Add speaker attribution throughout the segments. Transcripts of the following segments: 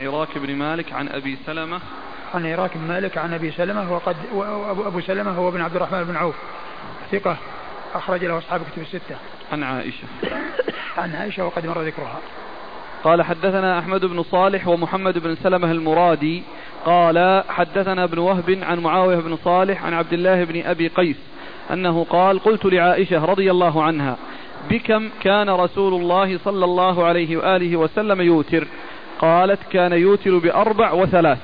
Speaker 1: عراك بن مالك عن أبي سلمة.
Speaker 2: عن عراك بن مالك عن أبي سلمة وقد وأبو سلمة هو ابن عبد الرحمن بن عوف ثقة أخرج له أصحاب كتب الستة.
Speaker 1: عن عائشة.
Speaker 2: عن عائشة وقد مر ذكرها.
Speaker 1: قال حدثنا أحمد بن صالح ومحمد بن سلمة المرادي. قال حدثنا ابن وهب عن معاوية بن صالح عن عبد الله بن أبي قيس أنه قال قلت لعائشة رضي الله عنها بكم كان رسول الله صلى الله عليه وآله وسلم يوتر؟ قالت كان يوتر بأربع وثلاث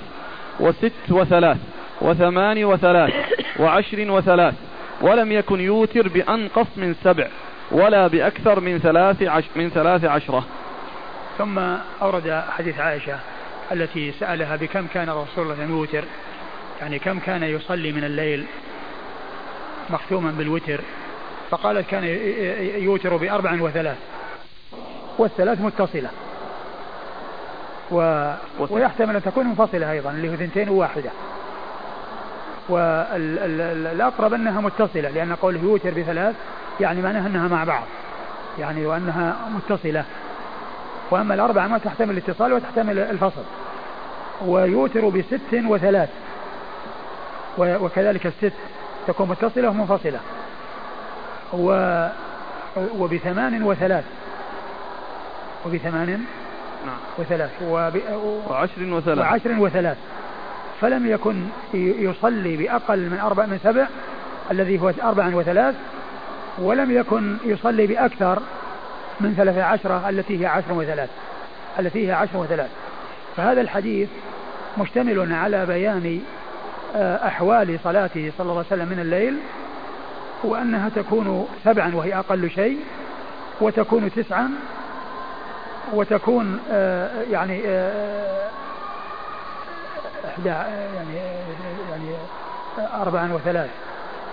Speaker 1: وست وثلاث وثمان وثلاث وعشر وثلاث ولم يكن يوتر بأنقص من سبع ولا بأكثر من ثلاث عش من ثلاث عشرة.
Speaker 2: ثم أورد حديث عائشة التي سألها بكم كان رسول الله يوتر يعني كم كان يصلي من الليل مختوما بالوتر؟ فقالت كان يوتر بأربع وثلاث والثلاث متصلة. و... ويحتمل أن تكون منفصلة أيضا اللي هو اثنتين وواحدة. والأقرب أنها متصلة لأن قوله يوتر بثلاث يعني معناها أنها مع بعض يعني وأنها متصلة. وأما الأربعة ما تحتمل الاتصال وتحتمل الفصل. ويوتر بست وثلاث. وكذلك الست تكون متصلة ومنفصلة. و وبثمان وثلاث. وبثمان وثلاث. وب...
Speaker 1: وعشر وثلاث.
Speaker 2: وعشر وثلاث. فلم يكن يصلي بأقل من أربع من سبع الذي هو أربع وثلاث ولم يكن يصلي بأكثر من ثلاثة عشرة التي هي عشر وثلاث. التي هي عشر وثلاث. فهذا الحديث مشتمل على بيان آه، أحوال صلاته صلى الله عليه وسلم من الليل وأنها تكون سبعا وهي أقل شيء وتكون تسعا وتكون آه، يعني آه، إحدى يعني يعني أربعا وثلاث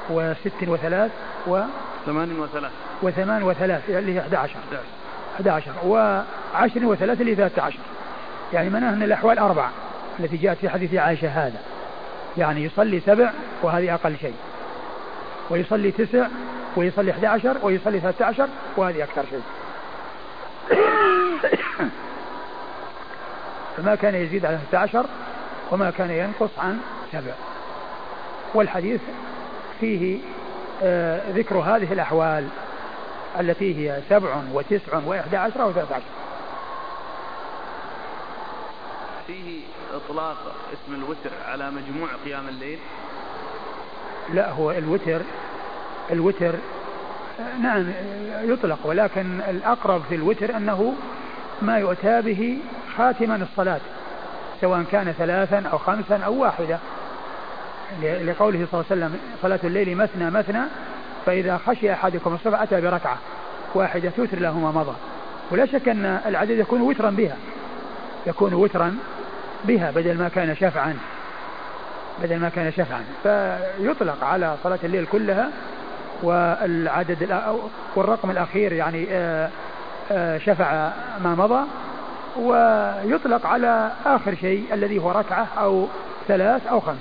Speaker 2: وست وثلاث و
Speaker 1: ثمان وثلاث.
Speaker 2: وثمان وثلاث اللي هي 11 11 وعشر وثلاث اللي هي 13 يعني معناه أن الأحوال أربعة التي جاءت في حديث عائشة هذا. يعني يصلي سبع وهذه أقل شيء. ويصلي تسع ويصلي 11 ويصلي 13 وهذه أكثر شيء. فما كان يزيد على 11 وما كان ينقص عن سبع. والحديث فيه آه ذكر هذه الأحوال التي هي سبع وتسع وإحدى عشر وثلاث عشر.
Speaker 1: فيه إطلاق اسم الوتر على مجموع قيام الليل؟
Speaker 2: لا هو الوتر الوتر نعم يطلق ولكن الأقرب في الوتر أنه ما يؤتى به خاتما الصلاة سواء كان ثلاثا أو خمسا أو واحدة. لقوله صلى الله عليه وسلم صلاة الليل مثنى مثنى فإذا خشي أحدكم الصبح أتى بركعة واحدة توتر له ما مضى. ولا شك أن العدد يكون وترا بها يكون وترا بها بدل ما كان شفعا بدل ما كان شفعا. فيطلق على صلاة الليل كلها والعدد والرقم الأخير يعني آه، آه، شفع ما مضى ويطلق على آخر شيء الذي هو ركعة أو ثلاث أو خمس.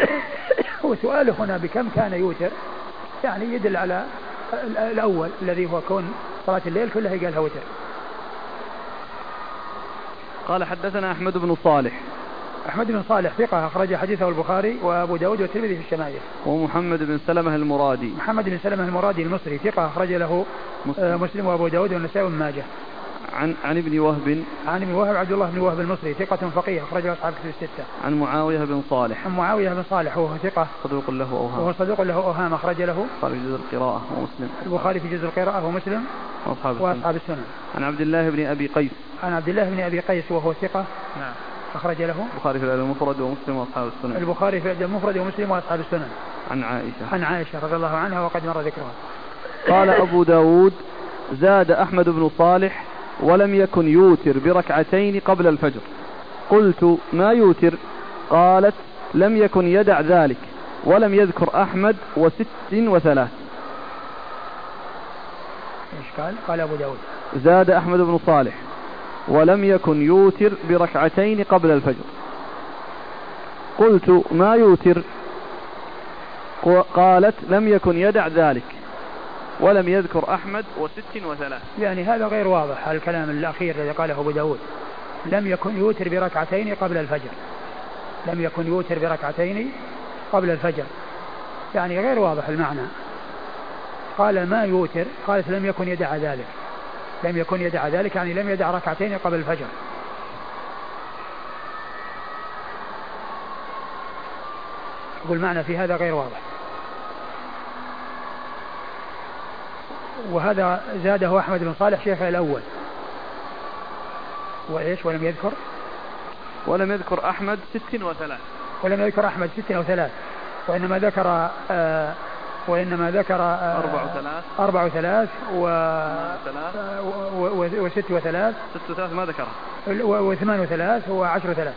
Speaker 2: وسؤاله هنا بكم كان يوتر؟ يعني يدل على الأول الذي هو كون صلاة الليل كلها قالها وتر.
Speaker 1: قال حدثنا أحمد بن صالح.
Speaker 2: أحمد بن صالح ثقة أخرج حديثه البخاري وأبو داود والترمذي في الشمائل
Speaker 1: ومحمد بن سلمة المرادي
Speaker 2: محمد بن سلمة المرادي المصري ثقة أخرج له مسلم, آه، مسلم وأبو داود والنسائي وابن ماجه
Speaker 1: عن عن ابن وهب
Speaker 2: عن ابن وهب عبد الله بن وهب المصري ثقة فقيه أخرجه أصحاب كتب الستة.
Speaker 1: عن معاوية بن صالح.
Speaker 2: عن معاوية بن صالح وهو ثقة.
Speaker 1: صدوق له أوهام.
Speaker 2: وهو صدوق له أوهام أخرج له.
Speaker 1: البخاري في جزء القراءة ومسلم.
Speaker 2: البخاري في جزء القراءة ومسلم.
Speaker 1: وأصحاب
Speaker 2: السنن. وأصحاب السنن.
Speaker 1: عن عبد الله بن أبي قيس.
Speaker 2: عن عبد الله بن أبي قيس وهو ثقة.
Speaker 1: نعم.
Speaker 2: أخرج له
Speaker 1: البخاري في الأدب المفرد ومسلم وأصحاب السنن.
Speaker 2: البخاري في الأدب المفرد ومسلم وأصحاب السنن.
Speaker 1: عن عائشة.
Speaker 2: عن عائشة رضي الله عنها وقد مر ذكرها.
Speaker 1: قال أبو داود زاد أحمد بن صالح ولم يكن يوتر بركعتين قبل الفجر. قلت ما يوتر؟ قالت لم يكن يدع ذلك ولم يذكر أحمد وست وثلاث.
Speaker 2: إيش قال؟ قال أبو داود.
Speaker 1: زاد أحمد بن صالح. ولم يكن يوتر بركعتين قبل الفجر. قلت ما يوتر؟ قالت لم يكن يدع ذلك ولم يذكر أحمد وست وثلاث.
Speaker 2: يعني هذا غير واضح الكلام الأخير الذي قاله أبو داود. لم يكن يوتر بركعتين قبل الفجر. لم يكن يوتر بركعتين قبل الفجر. يعني غير واضح المعنى. قال ما يوتر؟ قالت لم يكن يدع ذلك. لم يكن يدع ذلك يعني لم يدع ركعتين قبل الفجر. أقول معنى في هذا غير واضح. وهذا زاده أحمد بن صالح شيخ الأول. وإيش؟ ولم يذكر؟
Speaker 1: ولم يذكر أحمد ست وثلاث.
Speaker 2: ولم يذكر أحمد ست وثلاث. وإنما ذكر آه وإنما ذكر آه
Speaker 1: أربع وثلاث.
Speaker 2: أربع وثلاث و...
Speaker 1: ثلاث.
Speaker 2: وست وثلاث.
Speaker 1: ست وثلاث ما ذكرها
Speaker 2: وثمان وثلاث وعشر وثلاث.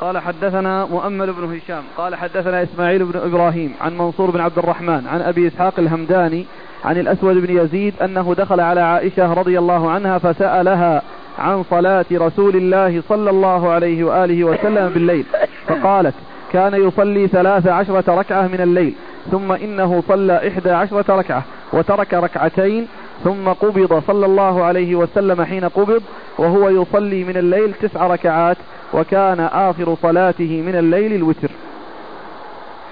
Speaker 1: قال حدثنا مؤمل بن هشام. قال حدثنا إسماعيل بن إبراهيم عن منصور بن عبد الرحمن عن أبي إسحاق الهمداني عن الأسود بن يزيد أنه دخل على عائشة رضي الله عنها فسألها عن صلاة رسول الله صلى الله عليه وآله وسلم بالليل. فقالت كان يصلي ثلاث عشرة ركعة من الليل ثم إنه صلى إحدى عشرة ركعة وترك ركعتين ثم قبض صلى الله عليه وسلم حين قبض وهو يصلي من الليل تسع ركعات وكان آخر صلاته من الليل الوتر.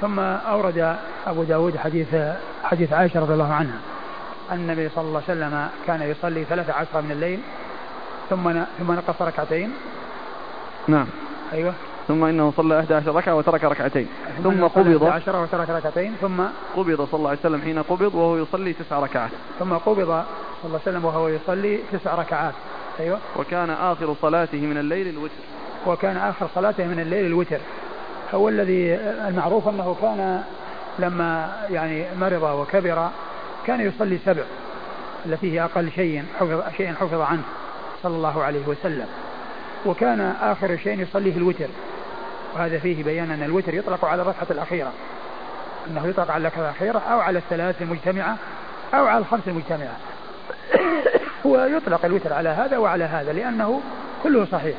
Speaker 2: ثم أورد أبو داود حديث حديث عائشة رضي الله عنها أن النبي صلى الله عليه وسلم كان يصلي ثلاث عشرة من الليل ثم ثم نقص ركعتين.
Speaker 1: نعم.
Speaker 2: أيوه.
Speaker 1: ثم إنه صلى 11 ركعة وترك ركعتين. ثم قبض.
Speaker 2: عشرة وترك ركعتين ثم
Speaker 1: قبض صلى الله عليه وسلم حين قبض وهو يصلي تسع ركعات.
Speaker 2: ثم قبض صلى الله عليه وسلم وهو يصلي تسع ركعات. أيوه.
Speaker 1: وكان آخر صلاته من الليل الوتر.
Speaker 2: وكان آخر صلاته من الليل الوتر. هو الذي المعروف أنه كان لما يعني مرض وكبر كان يصلي سبع التي هي أقل شيء حفظ شيء حفظ عنه صلى الله عليه وسلم. وكان آخر شيء يصليه الوتر. وهذا فيه بيان أن الوتر يطلق على الركعة الأخيرة. أنه يطلق على الركعة الأخيرة أو على الثلاث المجتمعة أو على الخمس المجتمعة. ويطلق الوتر على هذا وعلى هذا لأنه كله صحيح.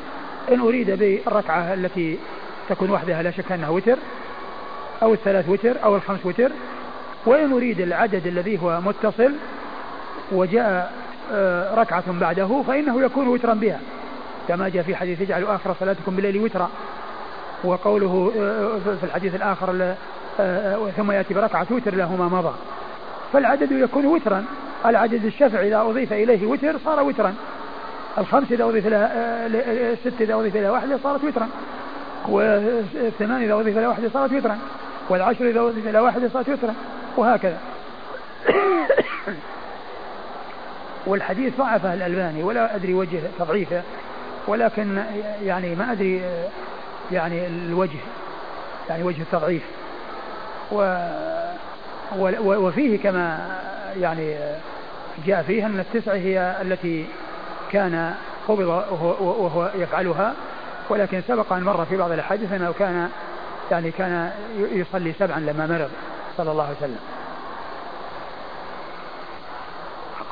Speaker 2: إن أريد بالركعة التي تكون وحدها لا شك أنها وتر أو الثلاث وتر أو الخمس وتر. وإن أريد العدد الذي هو متصل وجاء آه، ركعة بعده فإنه يكون وترا بها. كما جاء في حديث اجعلوا آخر صلاتكم بالليل وترا وقوله آه، في الحديث الآخر آه، ثم يأتي بركعة وتر له ما مضى. فالعدد يكون وترا. العدد الشفع إذا أضيف إليه وتر صار وترا. الخمس إذا أضيف لها آه، آه، الست إذا أضيف لها واحدة صارت وترا. والثمان إذا أضيف لها واحدة صارت وترا. والعشر إذا أضيف لها واحدة صارت وترا. وهكذا. والحديث ضعفه الألباني ولا أدري وجه تضعيفه. ولكن يعني ما أدري يعني الوجه يعني وجه التضعيف. و وفيه كما يعني جاء فيه أن التسع هي التي كان قبض وهو, وهو يفعلها ولكن سبق أن مر في بعض الأحاديث أنه كان يعني كان يصلي سبعا لما مرض صلى الله عليه وسلم.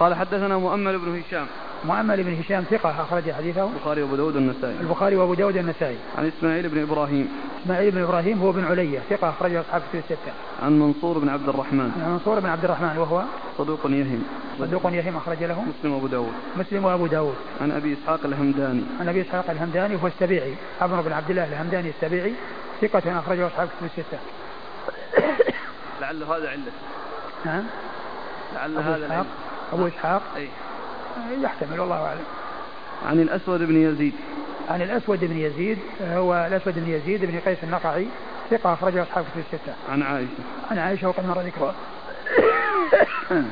Speaker 1: قال حدثنا مؤمل بن هشام.
Speaker 2: مؤمل بن هشام ثقة أخرج حديثه.
Speaker 1: البخاري وأبو داود والنسائي.
Speaker 2: البخاري وأبو داود النسائي
Speaker 1: عن إسماعيل بن إبراهيم.
Speaker 2: إسماعيل بن إبراهيم هو بن علية ثقة أخرجه أصحاب كتب الستة.
Speaker 1: عن منصور بن عبد الرحمن.
Speaker 2: عن منصور بن عبد الرحمن وهو؟
Speaker 1: صدوق يهم.
Speaker 2: صدوق يهم أخرج له.
Speaker 1: مسلم وأبو داود.
Speaker 2: مسلم وأبو داود.
Speaker 1: عن أبي إسحاق الهمداني.
Speaker 2: عن أبي إسحاق الهمداني وهو السبيعي. عمرو بن عبد الله الهمداني السبيعي ثقة أخرجه أصحاب كتب الستة.
Speaker 1: لعل هذا علة.
Speaker 2: نعم
Speaker 1: لعل هذا
Speaker 2: إسحاق؟
Speaker 1: العله
Speaker 2: أبو إسحاق؟
Speaker 1: اي
Speaker 2: يحتمل والله أعلم.
Speaker 1: عن الأسود بن يزيد.
Speaker 2: عن الأسود بن يزيد هو الأسود بن يزيد بن قيس النقعي ثقة أخرجه أصحاب كتب الستة.
Speaker 1: عن عائشة.
Speaker 2: عن عائشة وقد مر ذكرها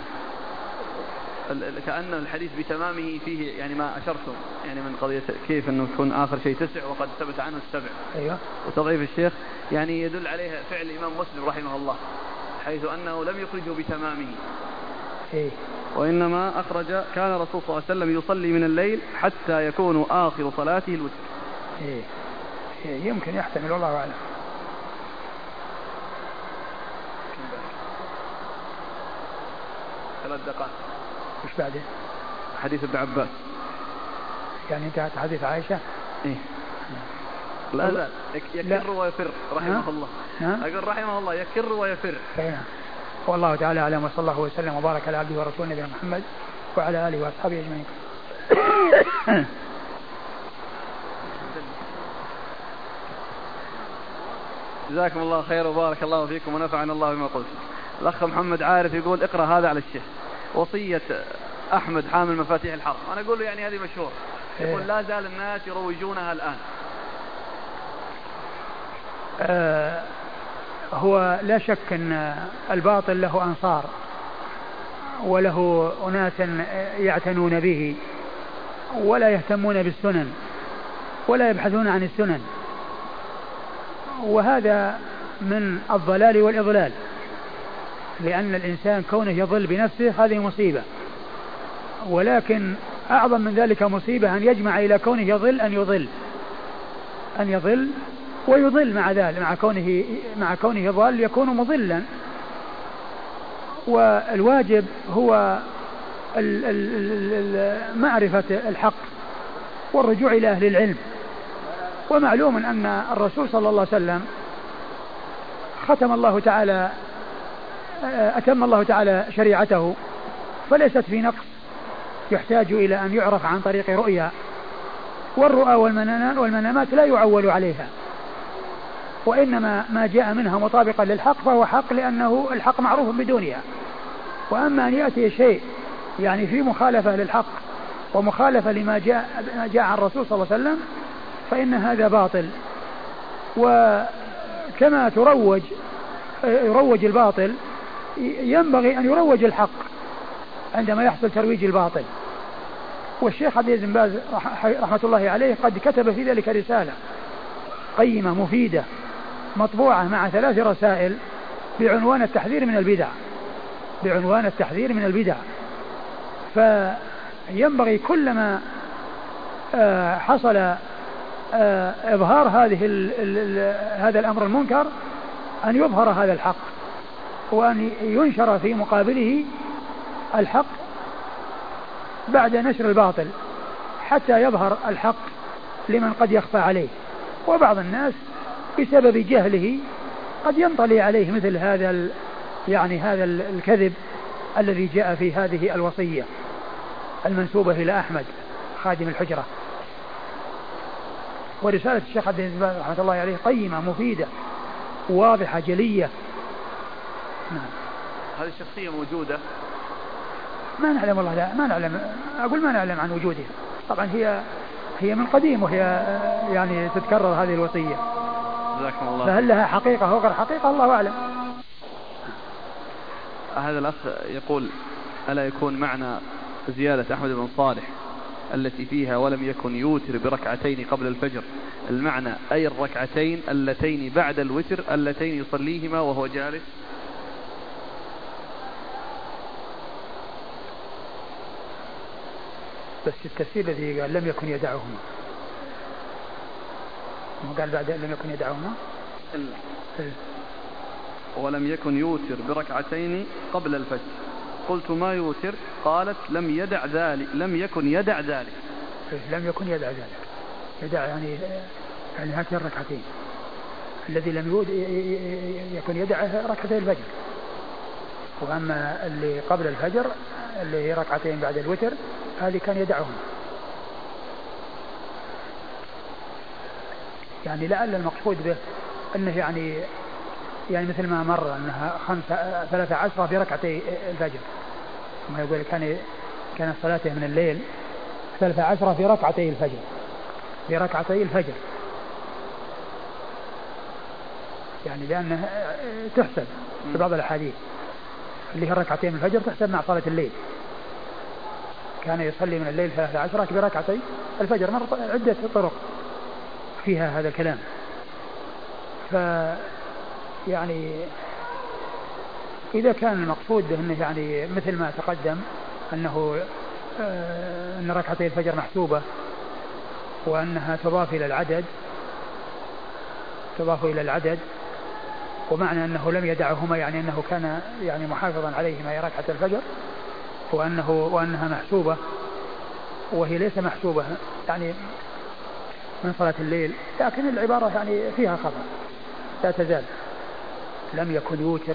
Speaker 1: كأن الحديث بتمامه فيه يعني ما أشرتم يعني من قضية كيف أنه يكون آخر شيء تسع وقد ثبت عنه السبع.
Speaker 2: أيوه.
Speaker 1: وتضعيف الشيخ يعني يدل عليه فعل الإمام مسلم رحمه الله حيث أنه لم يخرجه بتمامه.
Speaker 2: إيه.
Speaker 1: وإنما أخرج كان الرسول صلى الله عليه وسلم يصلي من الليل حتى يكون آخر صلاته الوتر.
Speaker 2: إيه. إيه يمكن يحتمل والله أعلم.
Speaker 1: ثلاث دقائق.
Speaker 2: وش بعدين؟
Speaker 1: حديث ابن عباس.
Speaker 2: يعني انتهت حديث عائشة؟
Speaker 1: إيه. لا لا يك-
Speaker 2: لا.
Speaker 1: يكر ويفر رحمه. الله. أقول رحمه الله يكر ويفر.
Speaker 2: أي نعم. والله تعالى أعلم وصلى الله وسلم وبارك على عبده ورسوله نبينا محمد وعلى آله وأصحابه أجمعين.
Speaker 1: جزاكم الله خير وبارك الله فيكم ونفعنا الله بما قلت الأخ محمد عارف يقول اقرأ هذا على الشيخ. وصية أحمد حامل مفاتيح الحرب. أنا أقول له يعني هذه مشهورة. يقول لا زال الناس يروجونها الآن.
Speaker 2: آه هو لا شك أن الباطل له أنصار وله أناس يعتنون به ولا يهتمون بالسنن ولا يبحثون عن السنن وهذا من الضلال والإضلال لأن الإنسان كونه يضل بنفسه هذه مصيبة ولكن أعظم من ذلك مصيبة أن يجمع إلى كونه يضل أن يضل أن يضل ويضل مع ذلك مع كونه مع كونه ضال يكون مضلا. والواجب هو معرفة الحق والرجوع إلى أهل العلم. ومعلوم أن الرسول صلى الله عليه وسلم ختم الله تعالى أتم الله تعالى شريعته فليست في نقص يحتاج إلى أن يعرف عن طريق رؤيا. والرؤى والمنامات لا يعول عليها. وإنما ما جاء منها مطابقا للحق فهو حق لأنه الحق معروف بدونها. وأما أن يأتي شيء يعني في مخالفة للحق ومخالفة لما جاء, ما جاء عن الرسول صلى الله عليه وسلم فإن هذا باطل. وكما تروج يروج الباطل ينبغي أن يروج الحق عندما يحصل ترويج الباطل. والشيخ عبد العزيز بن باز رحمة الله عليه قد كتب في ذلك رسالة قيمة مفيدة. مطبوعة مع ثلاث رسائل بعنوان التحذير من البدع. بعنوان التحذير من البدع. فينبغي كلما آه، حصل آه، إظهار هذه ال ال هذا الأمر المنكر أن يظهر هذا الحق وأن ينشر في مقابله الحق بعد نشر الباطل حتى يظهر الحق لمن قد يخفى عليه. وبعض الناس بسبب جهله قد ينطلي عليه مثل هذا يعني هذا الكذب الذي جاء في هذه الوصية المنسوبة إلى أحمد خادم الحجرة. ورسالة الشيخ عبد العزيز رحمة الله عليه قيمة مفيدة واضحة جلية.
Speaker 1: نعم. هذه الشخصية موجودة؟
Speaker 2: ما نعلم والله لا ما نعلم. أقول ما نعلم عن وجودها. طبعا هي هي من قديم وهي يعني تتكرر هذه الوصية.
Speaker 1: جزاكم الله
Speaker 2: فهل لها حقيقة أو غير حقيقة؟ الله أعلم.
Speaker 1: هذا الأخ يقول ألا يكون معنى زيادة أحمد بن صالح التي فيها ولم يكن يوتر بركعتين قبل الفجر؟ المعنى أي الركعتين اللتين بعد الوتر اللتين يصليهما وهو جالس؟
Speaker 2: بس التفسير الذي قال لم يكن يدعهما. قال بعد لم يكن يدعهما
Speaker 1: إيه. ولم يكن يوتر بركعتين قبل الفجر. قلت ما يوتر؟ قالت لم يدع ذلك لم يكن يدع ذلك.
Speaker 2: إيه، لم يكن يدع ذلك. يدع يعني يعني هاتين الركعتين. الذي لم يود يكن يدعه ركعتي الفجر. وأما اللي قبل الفجر اللي هي ركعتين بعد الوتر هذه كان يدعهم. يعني لعل المقصود به أنه يعني يعني مثل ما مر أنها خمسة ثلاثة عشرة في ركعتي الفجر. كما يقول كان كانت صلاته من الليل ثلاثة عشرة في ركعتي الفجر. في ركعتي الفجر. يعني لأنه تحسب في بعض الأحاديث. اللي هي ركعتين من الفجر تحسب مع صلاة الليل. كان يصلي من الليل ثلاثة عشرة بركعتي الفجر. مر عدة طرق. فيها هذا الكلام. ف يعني إذا كان المقصود بأنه يعني مثل ما تقدم أنه آه، أن ركعتي الفجر محسوبة وأنها تضاف إلى العدد تضاف إلى العدد ومعنى أنه لم يدعهما يعني أنه كان يعني محافظا عليهما يا ركعة الفجر وأنه وأنها محسوبة وهي ليس محسوبة يعني من صلاة الليل لكن العبارة يعني فيها خطأ لا تزال. لم يكن يوتر.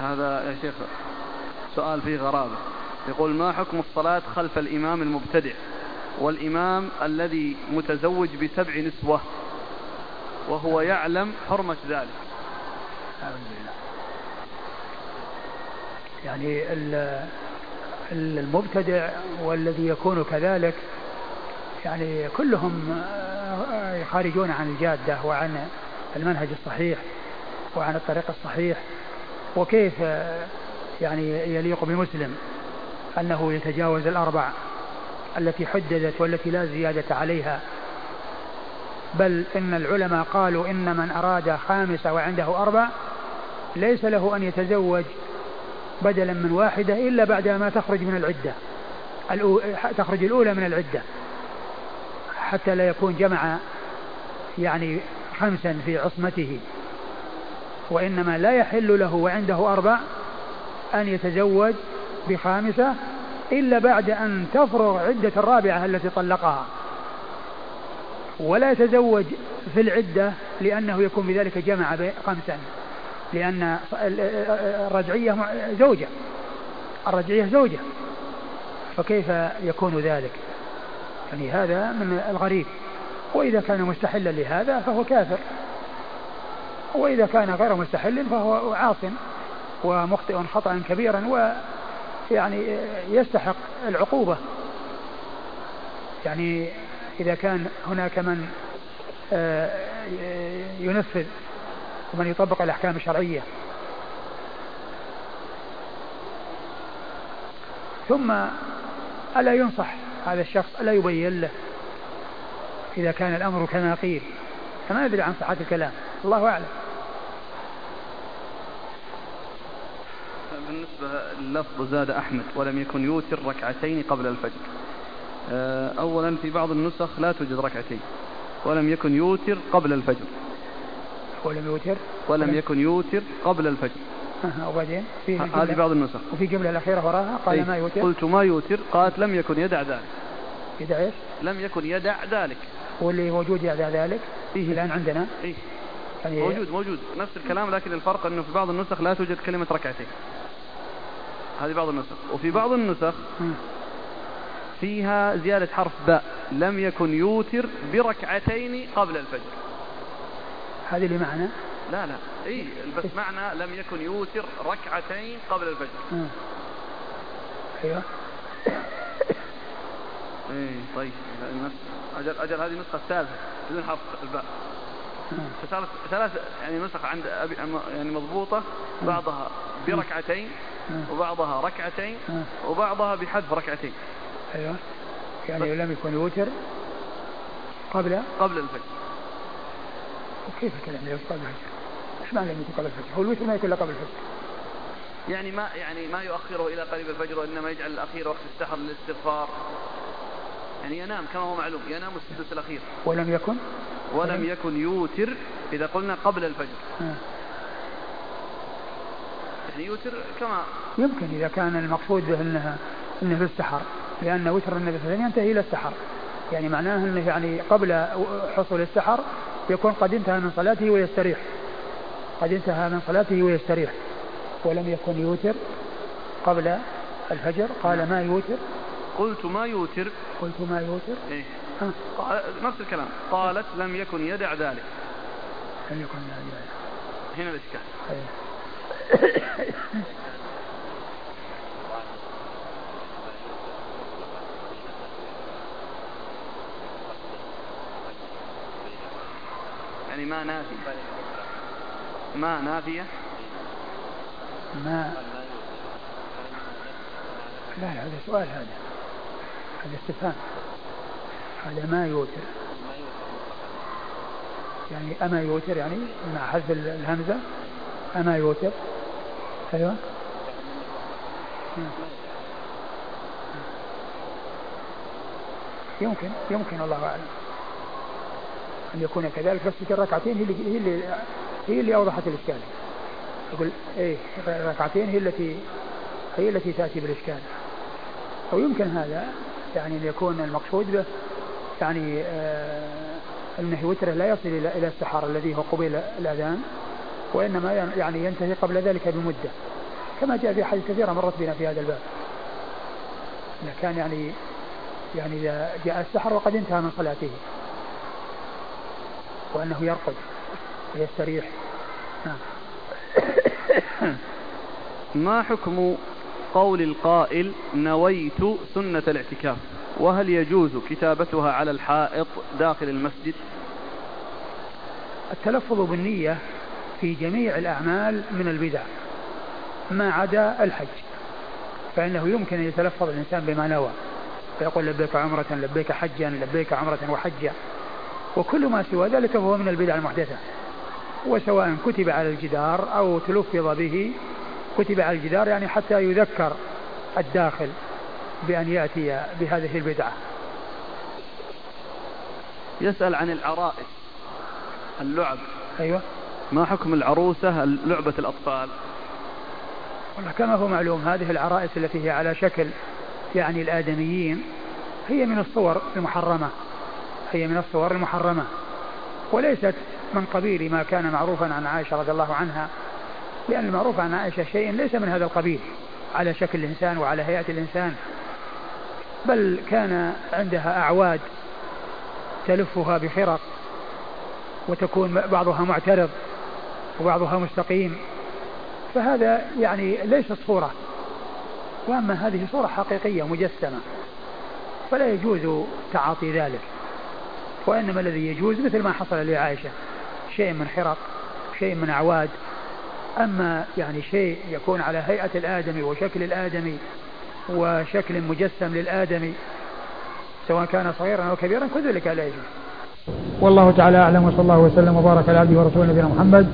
Speaker 1: هذا يا شيخ سؤال فيه غرابة. يقول ما حكم الصلاة خلف الإمام المبتدع؟ والإمام الذي متزوج بسبع نسوة. وهو يعلم حرمة ذلك.
Speaker 2: يعني المبتدع والذي يكون كذلك يعني كلهم خارجون عن الجادة وعن المنهج الصحيح وعن الطريق الصحيح. وكيف يعني يليق بمسلم أنه يتجاوز الأربع التي حددت والتي لا زيادة عليها بل إن العلماء قالوا إن من أراد خامسة وعنده أربع ليس له أن يتزوج بدلا من واحدة إلا بعد ما تخرج من العدة تخرج الأولى من العدة حتى لا يكون جمع يعني خمسا في عصمته. وإنما لا يحل له وعنده أربع أن يتزوج بخامسة إلا بعد أن تفرغ عدة الرابعة التي طلقها. ولا يتزوج في العدة لأنه يكون بذلك جمع خمسا لأن الرجعية زوجة. الرجعية زوجة. فكيف يكون ذلك؟ يعني هذا من الغريب. وإذا كان مستحلا لهذا فهو كافر. وإذا كان غير مستحل فهو عاص ومخطئ خطأ كبيرا ويعني يستحق العقوبة. يعني إذا كان هناك من آه، ينفذ ومن يطبق الأحكام الشرعية. ثم ألا ينصح هذا الشخص ألا يبين له إذا كان الأمر كما قيل. فما ندري عن صحة الكلام. الله أعلم.
Speaker 1: بالنسبة للفظ زاد أحمد ولم يكن يوتر ركعتين قبل الفجر. أولا في بعض النسخ لا توجد ركعتين ولم يكن يوتر قبل الفجر.
Speaker 2: ولم يوتر؟
Speaker 1: ولم يكن يوتر قبل الفجر.
Speaker 2: وبعدين؟
Speaker 1: في هذه بعض النسخ.
Speaker 2: وفي جملة الأخيرة وراها؟ قال ما يوتر؟
Speaker 1: قلت ما يوتر قالت لم يكن يدع ذلك.
Speaker 2: يدع إيش؟
Speaker 1: لم يكن يدع ذلك.
Speaker 2: واللي موجود يدع ذلك؟
Speaker 1: إيه؟
Speaker 2: الآن عندنا؟
Speaker 1: إيه؟ يعني موجود موجود. نفس الكلام لكن الفرق أنه في بعض النسخ لا توجد كلمة ركعتين. هذه بعض النسخ. وفي بعض النسخ فيها زيادة حرف باء. لم يكن يوتر بركعتين قبل الفجر.
Speaker 2: هذه اللي معنى
Speaker 1: لا لا. إي بس معنى لم يكن يوتر ركعتين قبل الفجر.
Speaker 2: أيوه.
Speaker 1: إي طيب. أجل أجل هذه النسخة الثالثة بدون حرف الباء. فصارت ثلاث يعني نسخ عند أبي يعني مضبوطة. بعضها بركعتين وبعضها ركعتين وبعضها بحذف ركعتين.
Speaker 2: أيوه. يعني لم يكن يوتر قبل؟
Speaker 1: قبل الفجر.
Speaker 2: وكيف الكلام يقول قبل الفجر؟ إيش معنى لم يكن قبل الفجر؟ هو الوتر ما يكون قبل الفجر.
Speaker 1: يعني ما يعني ما يؤخره إلى قريب الفجر وإنما يجعل الأخير وقت السحر للاستغفار. يعني ينام كما هو معلوم ينام السدس الأخير.
Speaker 2: ولم يكن؟
Speaker 1: ولم يكن يوتر إذا قلنا قبل الفجر. آه. يعني يوتر كما
Speaker 2: يمكن إذا كان المقصود أنها انه في السحر. لأن وتر النبي صلى الله عليه وسلم ينتهي إلى السحر. يعني معناه أنه يعني قبل حصول السحر يكون قد انتهى من صلاته ويستريح. قد انتهى من صلاته ويستريح. ولم يكن يوتر قبل الفجر. قال ما يوتر؟
Speaker 1: قلت ما يوتر.
Speaker 2: قلت ما يوتر.
Speaker 1: إيه؟ قال نفس الكلام. قالت لم يكن يدع ذلك.
Speaker 2: لم يكن يدع ذلك.
Speaker 1: هنا الإشكال. يعني ما نافي ما نافية؟
Speaker 2: ما لا لا هذا سؤال هذا. هذا استفهام. هذا ما يوتر. يعني أما يوتر يعني مع حذف الهمزة. أما يوتر. أيوه. يمكن يمكن الله أعلم. أن يكون كذلك بس الركعتين هي اللي هي اللي هي اللي أوضحت الإشكال. يقول إيه الركعتين هي التي هي التي تأتي بالإشكال. أو يمكن هذا يعني أن يكون المقصود به يعني آه أنه وتره لا يصل إلى إلى السحر الذي هو قبيل الأذان وإنما يعني ينتهي قبل ذلك بمدة. كما جاء في حديث كثيرة مرت بنا في هذا الباب. كان يعني يعني إذا جاء السحر وقد انتهى من صلاته. وأنه يرقد ويستريح. نعم.
Speaker 1: ما حكم قول القائل نويت سنة الاعتكاف؟ وهل يجوز كتابتها على الحائط داخل المسجد؟
Speaker 2: التلفظ بالنية في جميع الأعمال من البدع ما عدا الحج فإنه يمكن أن يتلفظ الإنسان بما نوى. فيقول لبيك عمرة لبيك حجا لبيك عمرة وحجا. وكل ما سوى ذلك فهو من البدع المحدثة. وسواء كتب على الجدار أو تلفظ به كتب على الجدار يعني حتى يذكر الداخل بأن يأتي بهذه البدعة.
Speaker 1: يسأل عن العرائس اللعب.
Speaker 2: أيوة.
Speaker 1: ما حكم العروسة لعبة الأطفال؟
Speaker 2: والله كما هو معلوم هذه العرائس التي هي على شكل يعني الآدميين هي من الصور المحرمة. هي من الصور المحرمة. وليست من قبيل ما كان معروفا عن عائشة رضي الله عنها لأن المعروف عن عائشة شيء ليس من هذا القبيل على شكل الإنسان وعلى هيئة الإنسان. بل كان عندها أعواد تلفها بخرق وتكون بعضها معترض وبعضها مستقيم. فهذا يعني ليست صورة. وأما هذه صورة حقيقية مجسمة فلا يجوز تعاطي ذلك. وإنما الذي يجوز مثل ما حصل لعائشة. شيء من حرق شيء من أعواد أما يعني شيء يكون على هيئة الآدمي وشكل الآدمي وشكل مجسم للآدمي سواء كان صغيرا أو كبيرا كل ذلك لا يجوز. والله تعالى أعلم وصلى الله وسلم وبارك على عبده ورسوله نبينا محمد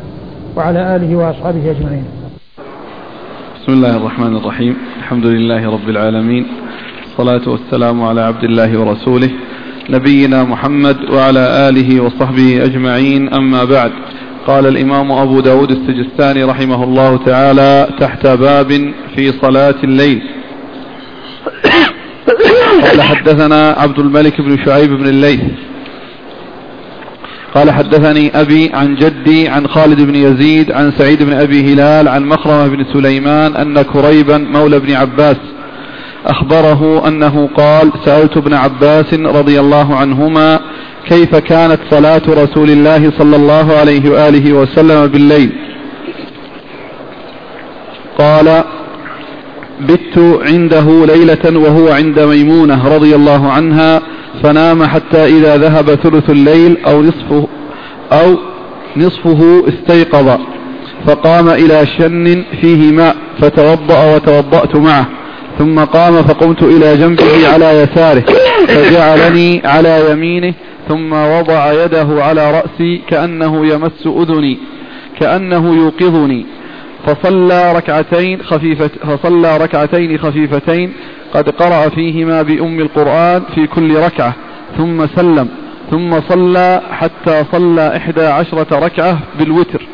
Speaker 2: وعلى آله وأصحابه أجمعين.
Speaker 1: بسم الله الرحمن الرحيم. الحمد لله رب العالمين. الصلاة والسلام على عبد الله ورسوله. نبينا محمد وعلى آله وصحبه أجمعين. أما بعد قال الإمام أبو داود السجستاني رحمه الله تعالى تحت باب في صلاة الليل. قال حدثنا عبد الملك بن شعيب بن الليث. قال حدثني أبي عن جدي عن خالد بن يزيد عن سعيد بن أبي هلال عن مخرمة بن سليمان أن كريبا مولى بن عباس أخبره أنه قال سألت ابن عباس رضي الله عنهما كيف كانت صلاة رسول الله صلى الله عليه وآله وسلم بالليل. قال بت عنده ليلة وهو عند ميمونة رضي الله عنها فنام حتى إذا ذهب ثلث الليل أو نصفه أو نصفه استيقظ فقام إلى شن فيه ماء فتوضأ وتوضأت معه. ثم قام فقمت إلى جنبه على يساره فجعلني على يمينه ثم وضع يده على رأسي كأنه يمس أذني كأنه يوقظني فصلى ركعتين خفيفة فصلى ركعتين خفيفتين قد قرأ فيهما بأم القرآن في كل ركعة ثم سلم ثم صلى حتى صلى إحدى عشرة ركعة بالوتر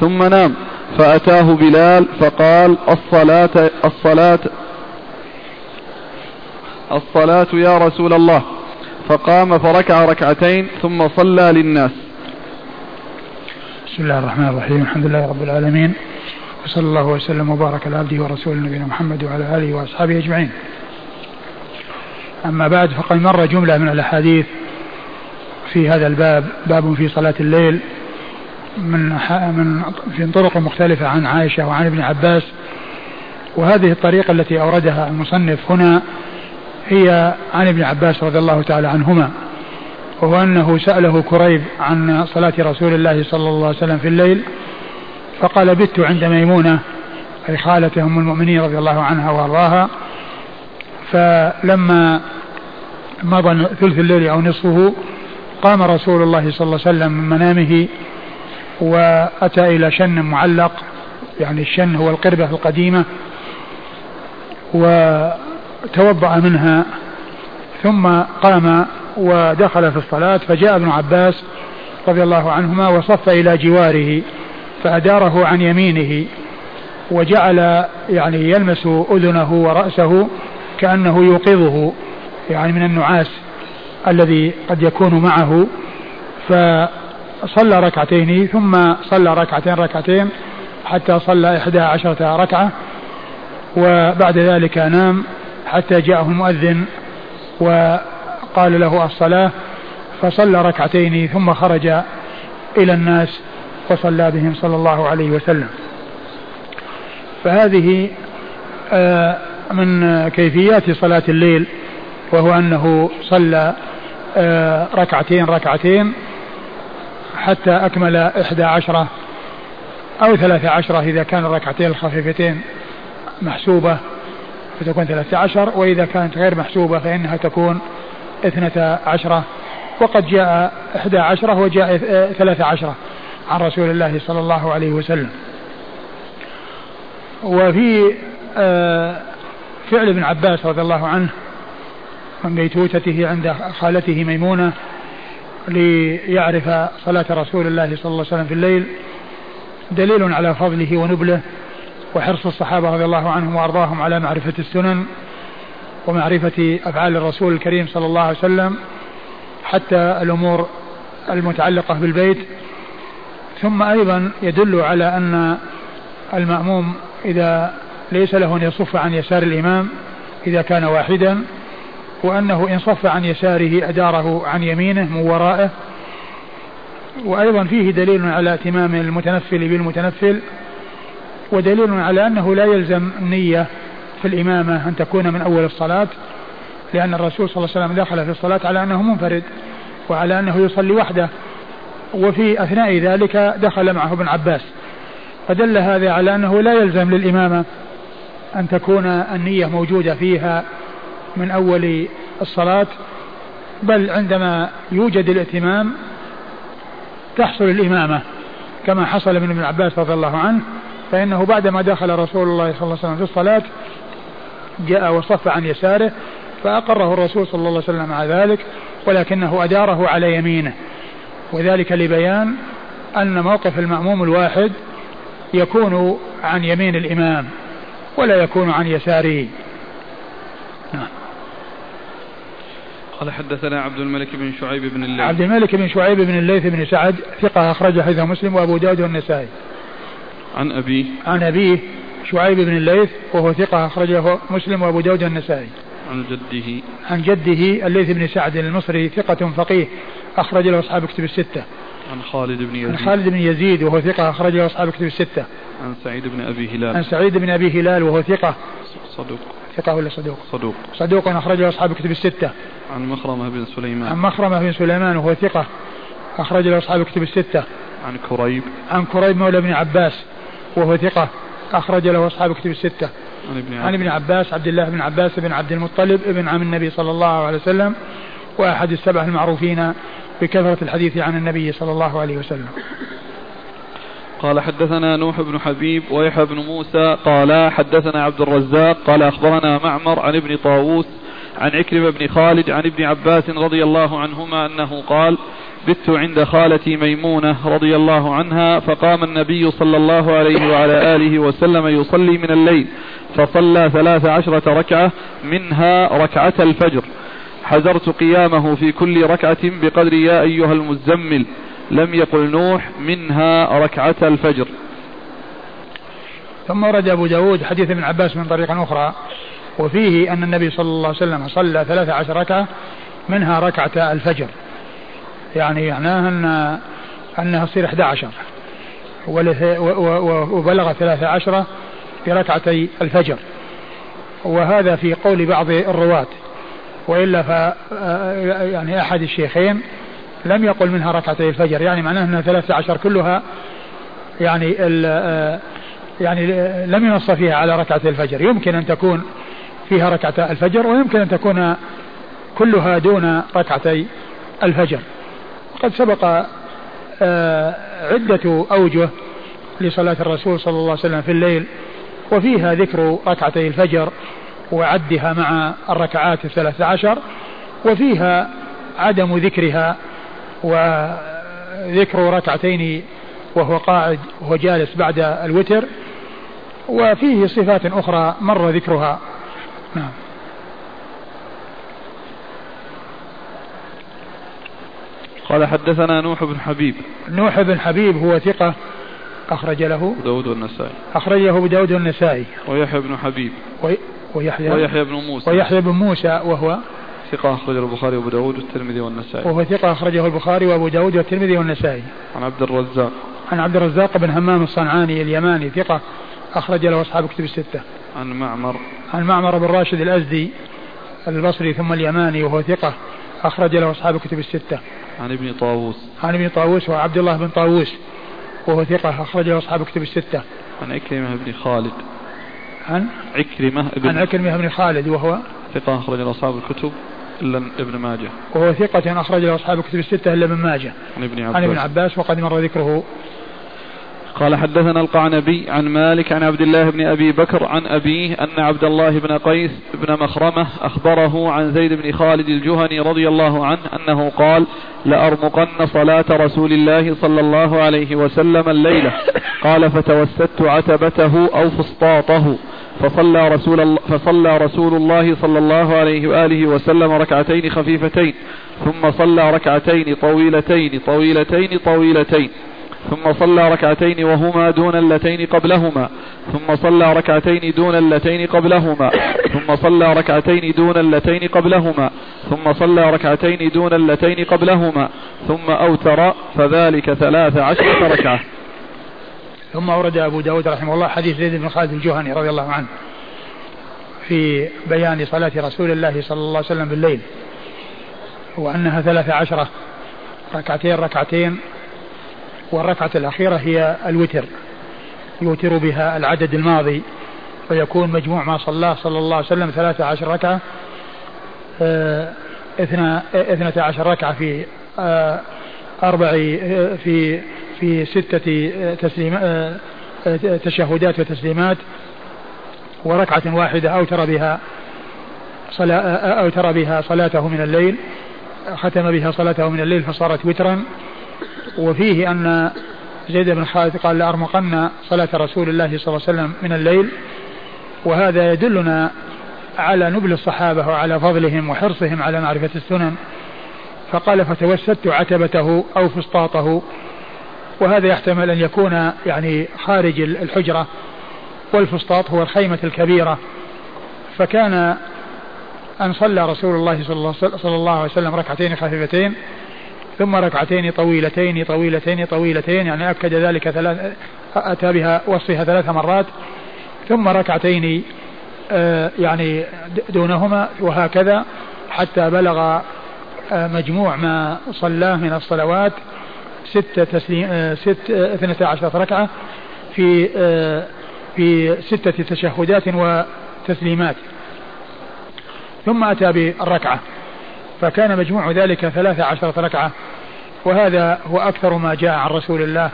Speaker 1: ثم نام فأتاه بلال فقال الصلاة الصلاة الصلاة يا رسول الله. فقام فركع ركعتين ثم صلى للناس.
Speaker 2: بسم الله الرحمن الرحيم. الحمد لله رب العالمين. وصلى الله وسلم وبارك على عبده ورسوله نبينا محمد وعلى آله وأصحابه أجمعين. أما بعد فقد مر جملة من الأحاديث في هذا الباب. باب في صلاة الليل من من في طرق مختلفة عن عائشة وعن ابن عباس. وهذه الطريقة التي أوردها المصنف هنا هي عن ابن عباس رضي الله تعالى عنهما وهو أنه سأله كريب عن صلاة رسول الله صلى الله عليه وسلم في الليل فقال بت عند ميمونة أي خالة أم المؤمنين رضي الله عنها وأرضاها. فلما مضى ثلث الليل أو نصفه قام رسول الله صلى الله عليه وسلم من منامه وأتى إلى شن معلق يعني الشن هو القربة القديمة وتوضأ منها ثم قام ودخل في الصلاة فجاء ابن عباس رضي الله عنهما وصف إلى جواره فأداره عن يمينه وجعل يعني يلمس أذنه ورأسه كأنه يوقظه يعني من النعاس الذي قد يكون معه. فصلى ركعتين ثم صلى ركعتين ركعتين حتى صلى إحدى عشرة ركعة وبعد ذلك نام. حتى جاءه المؤذن وقال له الصلاة فصلى ركعتين ثم خرج إلى الناس وصلى بهم صلى الله عليه وسلم. فهذه آه، من كيفيات صلاة الليل وهو أنه صلى آه، ركعتين ركعتين حتى أكمل إحدى عشرة أو ثلاثة عشرة إذا كان الركعتين الخفيفتين محسوبة. فتكون ثلاثة عشر وإذا كانت غير محسوبة فإنها تكون اثنتا عشرة. وقد جاء إحدى عشرة وجاء ثلاثة عشرة عن رسول الله صلى الله عليه وسلم. وفي آه، فعل ابن عباس رضي الله عنه من بيتوتته عند خالته ميمونة ليعرف صلاة رسول الله صلى الله عليه وسلم في الليل دليل على فضله ونبله وحرص الصحابة رضي الله عنهم وأرضاهم على معرفة السنن ومعرفة أفعال الرسول الكريم صلى الله عليه وسلم حتى الأمور المتعلقة بالبيت. ثم أيضا يدل على أن المأموم إذا ليس له أن يصف عن يسار الإمام إذا كان واحدا وأنه إن صف عن يساره أداره عن يمينه من ورائه. وأيضا فيه دليل على اتمام المتنفل بالمتنفل ودليل على أنه لا يلزم النية في الإمامة أن تكون من أول الصلاة لأن الرسول صلى الله عليه وسلم دخل في الصلاة على أنه منفرد وعلى أنه يصلي وحده وفي أثناء ذلك دخل معه ابن عباس. فدل هذا على أنه لا يلزم للإمامة أن تكون النية موجودة فيها من أول الصلاة بل عندما يوجد الائتمام تحصل الإمامة كما حصل من ابن عباس رضي الله عنه. فإنه بعدما دخل رسول الله صلى الله عليه وسلم في الصلاة جاء وصف عن يساره فأقره الرسول صلى الله عليه وسلم على ذلك ولكنه أداره على يمينه. وذلك لبيان أن موقف المأموم الواحد يكون عن يمين الإمام ولا يكون عن يساره. نعم.
Speaker 1: قال حدثنا عبد الملك بن شعيب بن الليث.
Speaker 2: عبد الملك بن شعيب بن الليث بن سعد ثقة أخرج حديث مسلم وأبو داود والنسائي.
Speaker 1: عن أبيه.
Speaker 2: عن أبيه شعيب بن الليث وهو ثقة أخرجه مسلم وأبو داود والنسائي.
Speaker 1: عن جده.
Speaker 2: عن جده الليث بن سعد المصري ثقة فقيه أخرج له أصحاب كتب الستة.
Speaker 1: عن خالد بن يزيد.
Speaker 2: عن خالد بن يزيد وهو ثقة أخرج له أصحاب كتب الستة.
Speaker 1: عن سعيد بن أبي هلال.
Speaker 2: عن سعيد بن أبي هلال وهو ثقة.
Speaker 1: صدوق.
Speaker 2: ثقة ولا صدوق؟
Speaker 1: صدوق.
Speaker 2: صدوق أخرجه أصحاب كتب الستة.
Speaker 1: عن مخرمة بن سليمان.
Speaker 2: عن مخرمة بن سليمان وهو ثقة أخرج له أصحاب كتب الستة.
Speaker 1: عن كريب.
Speaker 2: عن كريب مولى بن عباس. وهو ثقة أخرج له أصحاب كتب الستة.
Speaker 1: عن ابن
Speaker 2: عن ابن عباس عبد الله بن عباس بن عبد المطلب ابن عم النبي صلى الله عليه وسلم وأحد السبع المعروفين بكثرة الحديث عن النبي صلى الله عليه وسلم.
Speaker 1: قال حدثنا نوح بن حبيب ويحيى بن موسى قال حدثنا عبد الرزاق قال أخبرنا معمر عن ابن طاووس عن عكرمة بن خالد عن ابن عباس رضي الله عنهما أنه قال بت عند خالتي ميمونة رضي الله عنها فقام النبي صلى الله عليه وعلى آله وسلم يصلي من الليل فصلى ثلاث عشرة ركعة منها ركعة الفجر. حذرت قيامه في كل ركعة بقدر يا أيها المزمل لم يقل نوح منها ركعة الفجر.
Speaker 2: ثم ورد أبو داود حديث ابن عباس من طريق أخرى وفيه أن النبي صلى الله عليه وسلم صلى ثلاث عشر ركعة منها ركعة الفجر. يعني معناها أن أنها تصير 11 وبلغ ثلاث عشرة في ركعتي الفجر. وهذا في قول بعض الرواة. وإلا ف يعني أحد الشيخين لم يقل منها ركعتي الفجر. يعني معناه أنها ثلاث عشر كلها يعني يعني لم ينص فيها على ركعتي الفجر. يمكن أن تكون فيها ركعتا الفجر ويمكن أن تكون كلها دون ركعتي الفجر. وقد سبق آه، عدة أوجه لصلاة الرسول صلى الله عليه وسلم في الليل وفيها ذكر ركعتي الفجر وعدها مع الركعات الثلاث عشر وفيها عدم ذكرها وذكر ركعتين وهو قاعد وهو جالس بعد الوتر وفيه صفات أخرى مر ذكرها. نعم.
Speaker 1: قال حدثنا نوح بن حبيب.
Speaker 2: نوح بن حبيب هو ثقة أخرج له
Speaker 1: داود والنسائي.
Speaker 2: أخرج له أبو داود والنسائي.
Speaker 1: ويحيى بن حبيب.
Speaker 2: وي ويحيى.
Speaker 1: ويحيى بن موسى.
Speaker 2: ويحيى بن موسى وهو
Speaker 1: ثقة أخرجه البخاري وأبو داود والترمذي والنسائي.
Speaker 2: وهو ثقة أخرجه البخاري وأبو داود والترمذي والنسائي.
Speaker 1: عن عبد الرزاق.
Speaker 2: عن عبد الرزاق بن همام الصنعاني اليماني ثقة أخرج له أصحاب كتب الستة.
Speaker 1: عن معمر.
Speaker 2: عن معمر بن راشد الأزدي البصري ثم اليماني وهو ثقة أخرج له أصحاب كتب الستة.
Speaker 1: عن ابن طاووس.
Speaker 2: عن ابن طاووس وعبد الله بن طاووس وهو ثقة أخرج له أصحاب كتب الستة.
Speaker 1: عن عكرمة بن خالد.
Speaker 2: عن؟
Speaker 1: عكرمة بن
Speaker 2: عن عكرمة بن خالد وهو؟
Speaker 1: ثقة أخرج له أصحاب الكتب إلا ابن ماجه.
Speaker 2: وهو ثقة أخرج له أصحاب كتب الستة إلا ابن ماجه.
Speaker 1: عن ابن عباس
Speaker 2: عن ابن عباس وقد مر ذكره
Speaker 1: قال حدثنا القعنبي عن مالك عن عبد الله بن أبي بكر عن أبيه أن عبد الله بن قيس بن مخرمة أخبره عن زيد بن خالد الجهني رضي الله عنه أنه قال لأرمقن صلاة رسول الله صلى الله عليه وسلم الليلة. قال فتوسدت عتبته أو فسطاطه. فصلى رسول الله فصلى رسول الله صلى الله عليه وآله وسلم ركعتين خفيفتين. ثم صلى ركعتين طويلتين طويلتين طويلتين. ثم صلى ركعتين وهما دون اللتين قبلهما ثم صلى ركعتين دون اللتين قبلهما ثم صلى ركعتين دون اللتين قبلهما ثم صلى ركعتين دون اللتين قبلهما ثم أوتر فذلك ثلاث عشرة ركعة.
Speaker 2: ثم أورد أبو داود رحمه الله حديث زيد بن خالد الجهني رضي الله عنه في بيان صلاة رسول الله صلى الله عليه وسلم بالليل وأنها ثلاث عشرة ركعتين ركعتين والركعة الأخيرة هي الوتر. يوتر بها العدد الماضي فيكون مجموع ما صلاه صلى الله عليه وسلم ثلاثة عشر ركعة آه، اثنى اثنتا عشر ركعة في آه، أربع آه، في في ستة تسليم تشهدات وتسليمات وركعة واحدة أوتر بها صلاة أوتر بها صلاته من الليل ختم بها صلاته من الليل فصارت وترا. وفيه أن زيد بن خالد قال لأرمقن صلاة رسول الله صلى الله عليه وسلم من الليل وهذا يدلنا على نبل الصحابة وعلى فضلهم وحرصهم على معرفة السنن. فقال فتوسدت عتبته أو فسطاطه. وهذا يحتمل أن يكون يعني خارج الحجرة والفسطاط هو الخيمة الكبيرة. فكان أن صلى رسول الله صلى الله عليه وسلم ركعتين خفيفتين ثم ركعتين طويلتين طويلتين طويلتين يعني أكد ذلك ثلاث أتى بها وصفها ثلاث مرات. ثم ركعتين آه، يعني دونهما وهكذا حتى بلغ آه، مجموع ما صلاه من الصلوات ست تسليم آه، ست اثنتا عشرة ركعة في في ستة تشهدات وتسليمات. ثم أتى بالركعة. فكان مجموع ذلك ثلاثة عشرة ركعة. وهذا هو أكثر ما جاء عن رسول الله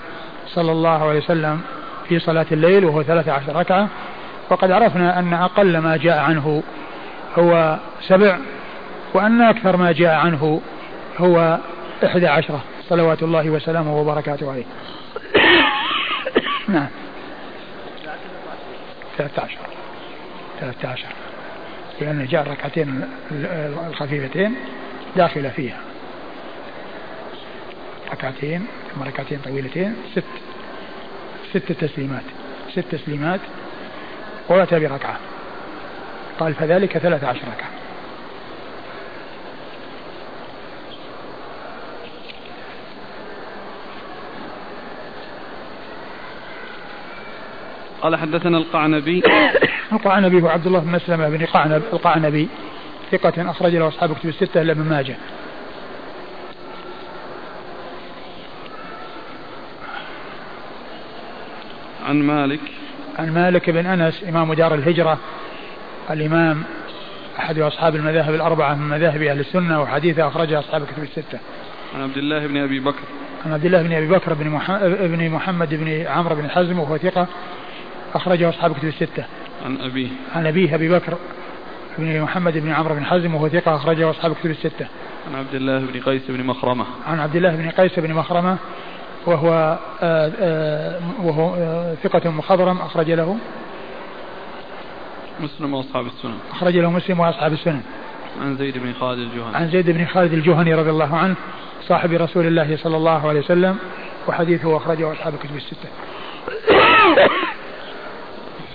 Speaker 2: صلى الله عليه وسلم في صلاة الليل وهو ثلاثة عشر ركعة. وقد عرفنا أن أقل ما جاء عنه هو سبع وأن أكثر ما جاء عنه هو إحدى عشرة. صلوات الله وسلامه وبركاته عليه. نعم. 13 13 لأن جاء الركعتين الخفيفتين داخلة فيها. ركعتين ثم ركعتين طويلتين ست ست تسليمات ست تسليمات وأتى بركعة قال فذلك ثلاث عشر ركعة.
Speaker 1: قال حدثنا القعنبي.
Speaker 2: القعنبي هو عبد الله بن مسلمة بن قعنب القعنبي ثقة أخرج له أصحاب كتب الستة إلا ابن ماجه.
Speaker 1: عن مالك.
Speaker 2: عن مالك بن أنس إمام دار الهجرة. الإمام أحد أصحاب المذاهب الأربعة من مذاهب أهل السنة وحديثه أخرجه أصحاب الكتب الستة.
Speaker 1: عن عبد الله بن أبي بكر.
Speaker 2: عن عبد الله بن أبي بكر بن محمد بن, محمد بن عمرو بن حزم وهو ثقة أخرجه أصحاب الكتب الستة.
Speaker 1: عن أبيه.
Speaker 2: عن أبيه أبي بكر بن محمد بن عمرو بن حزم وهو ثقة أخرجه أصحاب الكتب الستة.
Speaker 1: عن عبد الله بن قيس بن مخرمة.
Speaker 2: عن عبد الله بن قيس بن مخرمة وهو آه، آه، وهو آه، ثقة مخضرم أخرج له.
Speaker 1: مسلم وأصحاب السنن.
Speaker 2: أخرج له مسلم وأصحاب السنن.
Speaker 1: عن زيد بن خالد الجهني.
Speaker 2: عن زيد بن خالد الجهني رضي الله عنه صاحب رسول الله صلى الله عليه وسلم وحديثه أخرجه أصحاب الكتب الستة.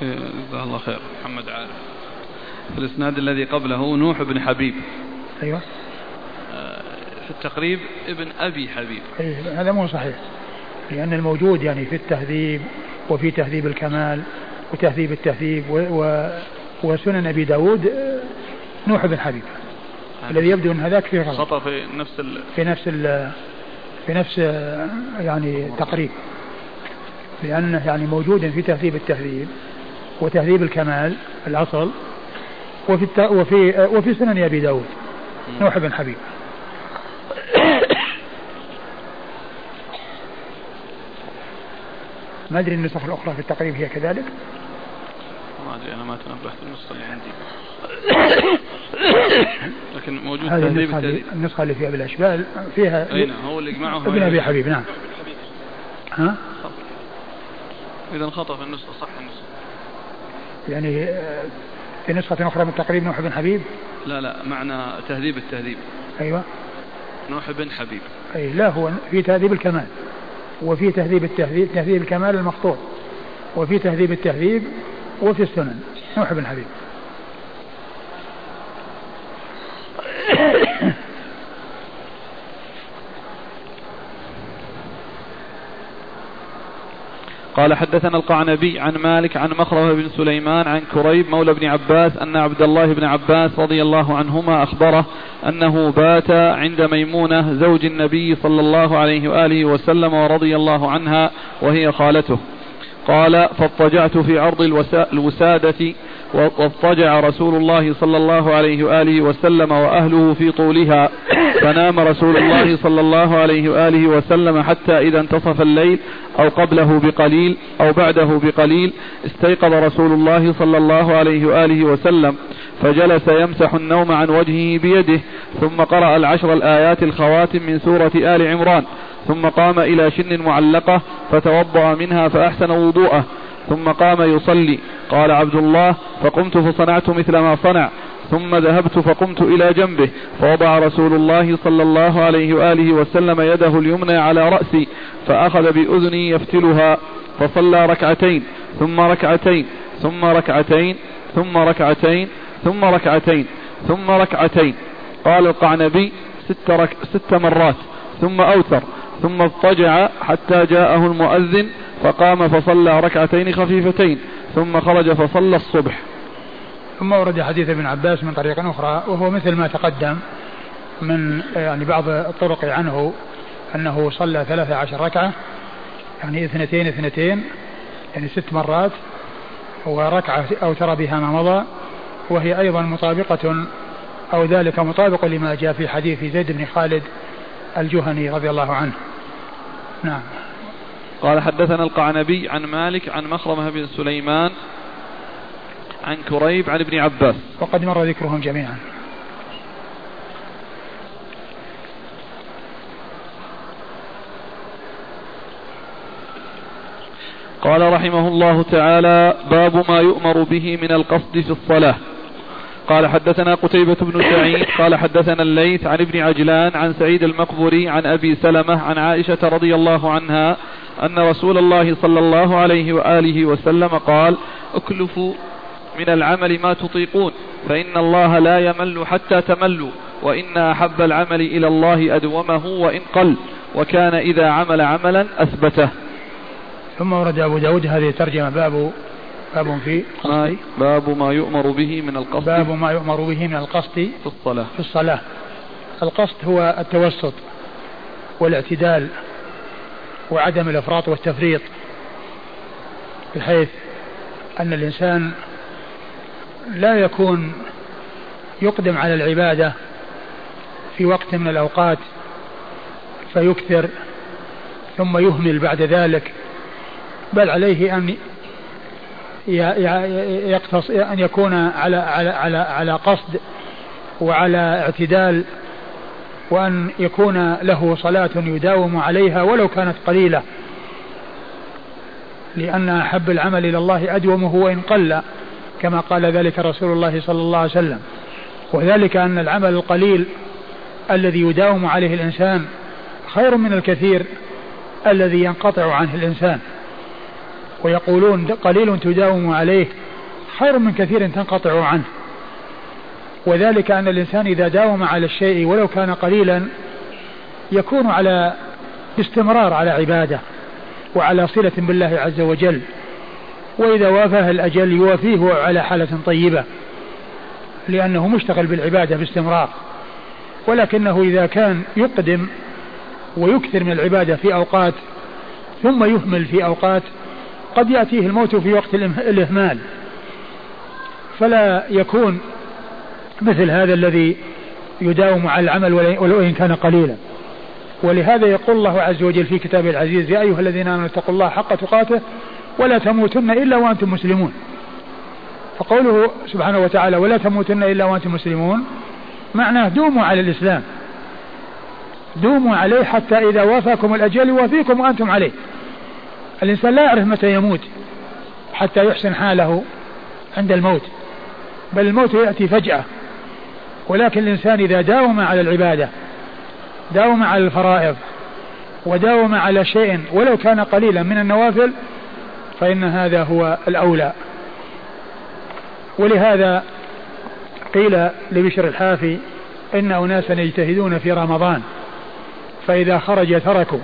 Speaker 1: جزاه الله خير. محمد عارف في الإسناد الذي قبله نوح بن حبيب.
Speaker 2: أيوه.
Speaker 1: آه، في التقريب ابن أبي حبيب.
Speaker 2: أيه هذا مو صحيح. لأن الموجود يعني في التهذيب وفي تهذيب الكمال وتهذيب التهذيب و, و وسنن أبي داود آه، نوح بن حبيب. الذي يبدو أن هذاك فيه
Speaker 1: غلط خطا في نفس ال...
Speaker 2: في نفس ال... في نفس يعني تقريب. لأنه يعني موجود في تهذيب التهذيب. وتهذيب الكمال الأصل. وفي الت... وفي وفي سنن أبي داود. نوح بن حبيب. ما أدري النسخ الأخرى في التقريب هي كذلك؟
Speaker 1: ما أدري أنا ما تنبهت النسخه اللي عندي. لكن موجود
Speaker 2: هذه النسخة, اللي النسخة اللي فيها بالأشبال فيها
Speaker 1: أي نعم هو اللي يجمعه
Speaker 2: ابن أبي حبيب نعم. ها؟
Speaker 1: إذا خطأ في النسخة صح النسخة.
Speaker 2: يعني آه، في نسخة أخرى من تقريب نوح بن حبيب؟
Speaker 1: لا لا معنى تهذيب التهذيب.
Speaker 2: أيوة.
Speaker 1: نوح بن حبيب.
Speaker 2: أي لا هو في تهذيب الكمال وفي تهذيب التهذيب تهذيب الكمال المخطوط وفي تهذيب التهذيب وفي السنن. نوح بن حبيب.
Speaker 1: قال حدثنا القعنبي عن مالك عن مخرمة بن سليمان عن كريب مولى بن عباس أن عبد الله بن عباس رضي الله عنهما أخبره أنه بات عند ميمونة زوج النبي صلى الله عليه وآله وسلم ورضي الله عنها وهي خالته. قال فاضطجعت في عرض الوسادة واضطجع رسول الله صلى الله عليه وآله وسلم وأهله في طولها. فنام رسول الله صلى الله عليه وآله وسلم حتى إذا انتصف الليل أو قبله بقليل أو بعده بقليل. استيقظ رسول الله صلى الله عليه وآله وسلم. فجلس يمسح النوم عن وجهه بيده. ثم قرأ العشر الآيات الخواتم من سورة آل عمران. ثم قام إلى شن معلقة فتوضأ منها فأحسن وضوءه. ثم قام يصلي. قال عبد الله فقمت فصنعت مثل ما صنع ثم ذهبت فقمت إلى جنبه فوضع رسول الله صلى الله عليه وآله وسلم يده اليمنى على رأسي فأخذ بأذني يفتلها فصلى ركعتين ثم ركعتين ثم ركعتين ثم ركعتين ثم ركعتين ثم ركعتين. قال القعنبي ست, رك ست مرات ثم أوتر ثم اضطجع حتى جاءه المؤذن فقام فصلى ركعتين خفيفتين ثم خرج فصلى الصبح.
Speaker 2: ثم ورد حديث ابن عباس من طريق أخرى وهو مثل ما تقدم من يعني بعض الطرق عنه أنه صلى ثلاثة عشر ركعة يعني اثنتين اثنتين يعني ست مرات وركعة أوتر بها ما مضى وهي أيضا مطابقة أو ذلك مطابق لما جاء في حديث زيد بن خالد الجهني رضي الله عنه. نعم.
Speaker 1: قال حدثنا القعنبي عن مالك عن مخرمة بن سليمان عن كريب عن ابن عباس.
Speaker 2: وقد مر ذكرهم جميعا.
Speaker 1: قال رحمه الله تعالى باب ما يؤمر به من القصد في الصلاة. قال حدثنا قتيبة بن سعيد قال حدثنا الليث عن ابن عجلان عن سعيد المقبري عن أبي سلمة عن عائشة رضي الله عنها أن رسول الله صلى الله عليه وآله وسلم قال اكلفوا من العمل ما تطيقون فإن الله لا يمل حتى تملوا وإن أحب العمل إلى الله أدومه وإن قل وكان إذا عمل عملا أثبته.
Speaker 2: ثم ورد أبو داود هذه الترجمة باب باب في
Speaker 1: باب ما يؤمر به من القصد
Speaker 2: باب ما يؤمر به من القصد
Speaker 1: في الصلاة.
Speaker 2: في الصلاة. القصد هو التوسط والاعتدال وعدم الإفراط والتفريط بحيث أن الإنسان لا يكون يقدم على العبادة في وقت من الأوقات فيكثر ثم يهمل بعد ذلك بل عليه أن يقتص أن يكون على على على على قصد وعلى اعتدال وأن يكون له صلاة يداوم عليها ولو كانت قليلة. لأن أحب العمل إلى الله أدومه وإن قل كما قال ذلك رسول الله صلى الله عليه وسلم. وذلك أن العمل القليل الذي يداوم عليه الإنسان خير من الكثير الذي ينقطع عنه الإنسان. ويقولون قليل تداوم عليه خير من كثير تنقطع عنه. وذلك أن الإنسان إذا داوم على الشيء ولو كان قليلا يكون على استمرار على عبادة وعلى صلة بالله عز وجل. وإذا وافاه الأجل يوافيه على حالة طيبة لأنه مشتغل بالعبادة باستمرار. ولكنه إذا كان يقدم ويكثر من العبادة في أوقات ثم يهمل في أوقات قد يأتيه الموت في وقت الإهمال فلا يكون مثل هذا الذي يداوم على العمل ولو إن كان قليلا. ولهذا يقول الله عز وجل في كتابه العزيز يا أيها الذين آمنوا اتقوا الله حق تقاته ولا تموتن إلا وأنتم مسلمون. فقوله سبحانه وتعالى ولا تموتن إلا وأنتم مسلمون معناه دوموا على الإسلام. دوموا عليه حتى إذا وافاكم الأجل يوافيكم وأنتم عليه. الإنسان لا يعرف متى يموت حتى يحسن حاله عند الموت. بل الموت يأتي فجأة. ولكن الإنسان إذا داوم على العبادة داوم على الفرائض وداوم على شيء ولو كان قليلا من النوافل فإن هذا هو الأولى. ولهذا قيل لبشر الحافي إن أناسا يجتهدون في رمضان فإذا خرج تركوا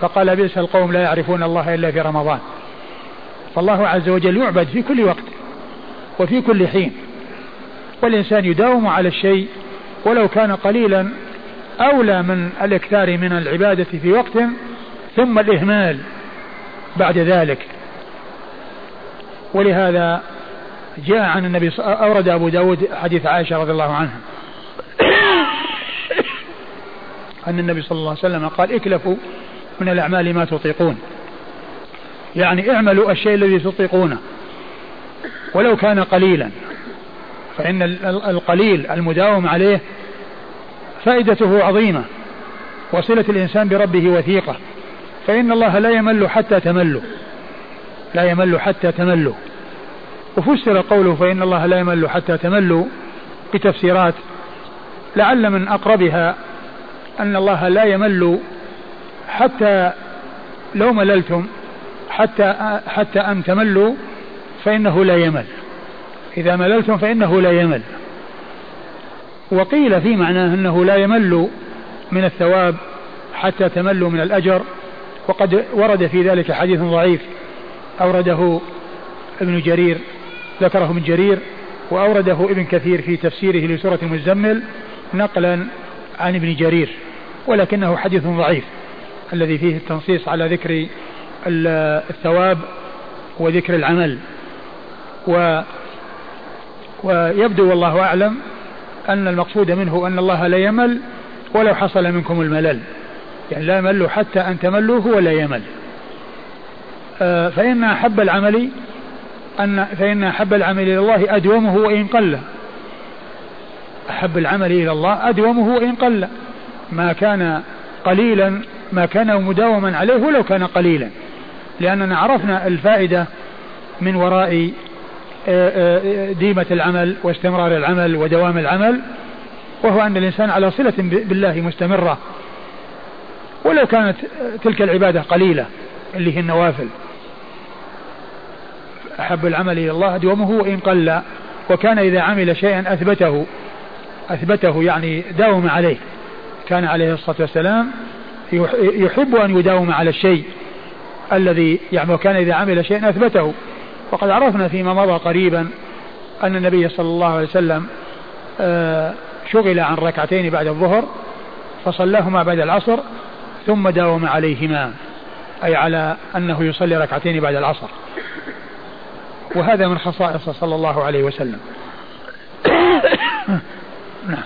Speaker 2: فقال بئس القوم لا يعرفون الله إلا في رمضان. فالله عز وجل يعبد في كل وقت وفي كل حين. والإنسان يداوم على الشيء ولو كان قليلا أولى من الإكثار من العبادة في وقت ثم الإهمال بعد ذلك. ولهذا جاء عن النبي أورد أبو داود حديث عائشة رضي الله عنها. أن النبي صلى الله عليه وسلم قال اكلفوا من الأعمال ما تطيقون. يعني اعملوا الشيء الذي تطيقونه ولو كان قليلا. فإن القليل المداوم عليه فائدته عظيمة وصلة الإنسان بربه وثيقة. فإن الله لا يمل حتى تملوا لا يمل حتى تملوا وفسر قوله فإن الله لا يمل حتى تملوا بتفسيرات لعل من أقربها أن الله لا يمل حتى لو مللتم حتى حتى أن تملوا فإنه لا يمل. إذا مللتم فإنه لا يمل. وقيل في معناه أنه لا يمل من الثواب حتى تملوا من الأجر. وقد ورد في ذلك حديث ضعيف. أورده ابن جرير ذكره من جرير وأورده ابن كثير في تفسيره لسورة المزمل نقلا عن ابن جرير. ولكنه حديث ضعيف الذي فيه التنصيص على ذكر الثواب وذكر العمل. و ويبدو والله أعلم أن المقصود منه أن الله لا يمل ولو حصل منكم الملل. يعني لا يمل حتى أن تملوا هو لا يمل. آه، فإن أحب العمل أن فإن أحب العمل إلى الله أدومه وإن قل. أحب العمل إلى الله أدومه وإن قل. ما كان قليلا ما كان مداوما عليه ولو كان قليلا. لأننا عرفنا الفائدة من وراء ديمة العمل واستمرار العمل ودوام العمل وهو أن الإنسان على صلة بالله مستمرة. ولو كانت تلك العبادة قليلة اللي هي النوافل. أحب العمل إلى الله أدومه وإن قل وكان إذا عمل شيئا أثبته. أثبته يعني داوم عليه. كان عليه الصلاة والسلام يحب أن يداوم على الشيء الذي يعني وكان إذا عمل شيئا أثبته. وقد عرفنا فيما مضى قريبا أن النبي صلى الله عليه وسلم آه، شغل عن ركعتين بعد الظهر فصلاهما بعد العصر ثم داوم عليهما أي على أنه يصلي ركعتين بعد العصر. وهذا من خصائصه صلى الله عليه وسلم. نعم.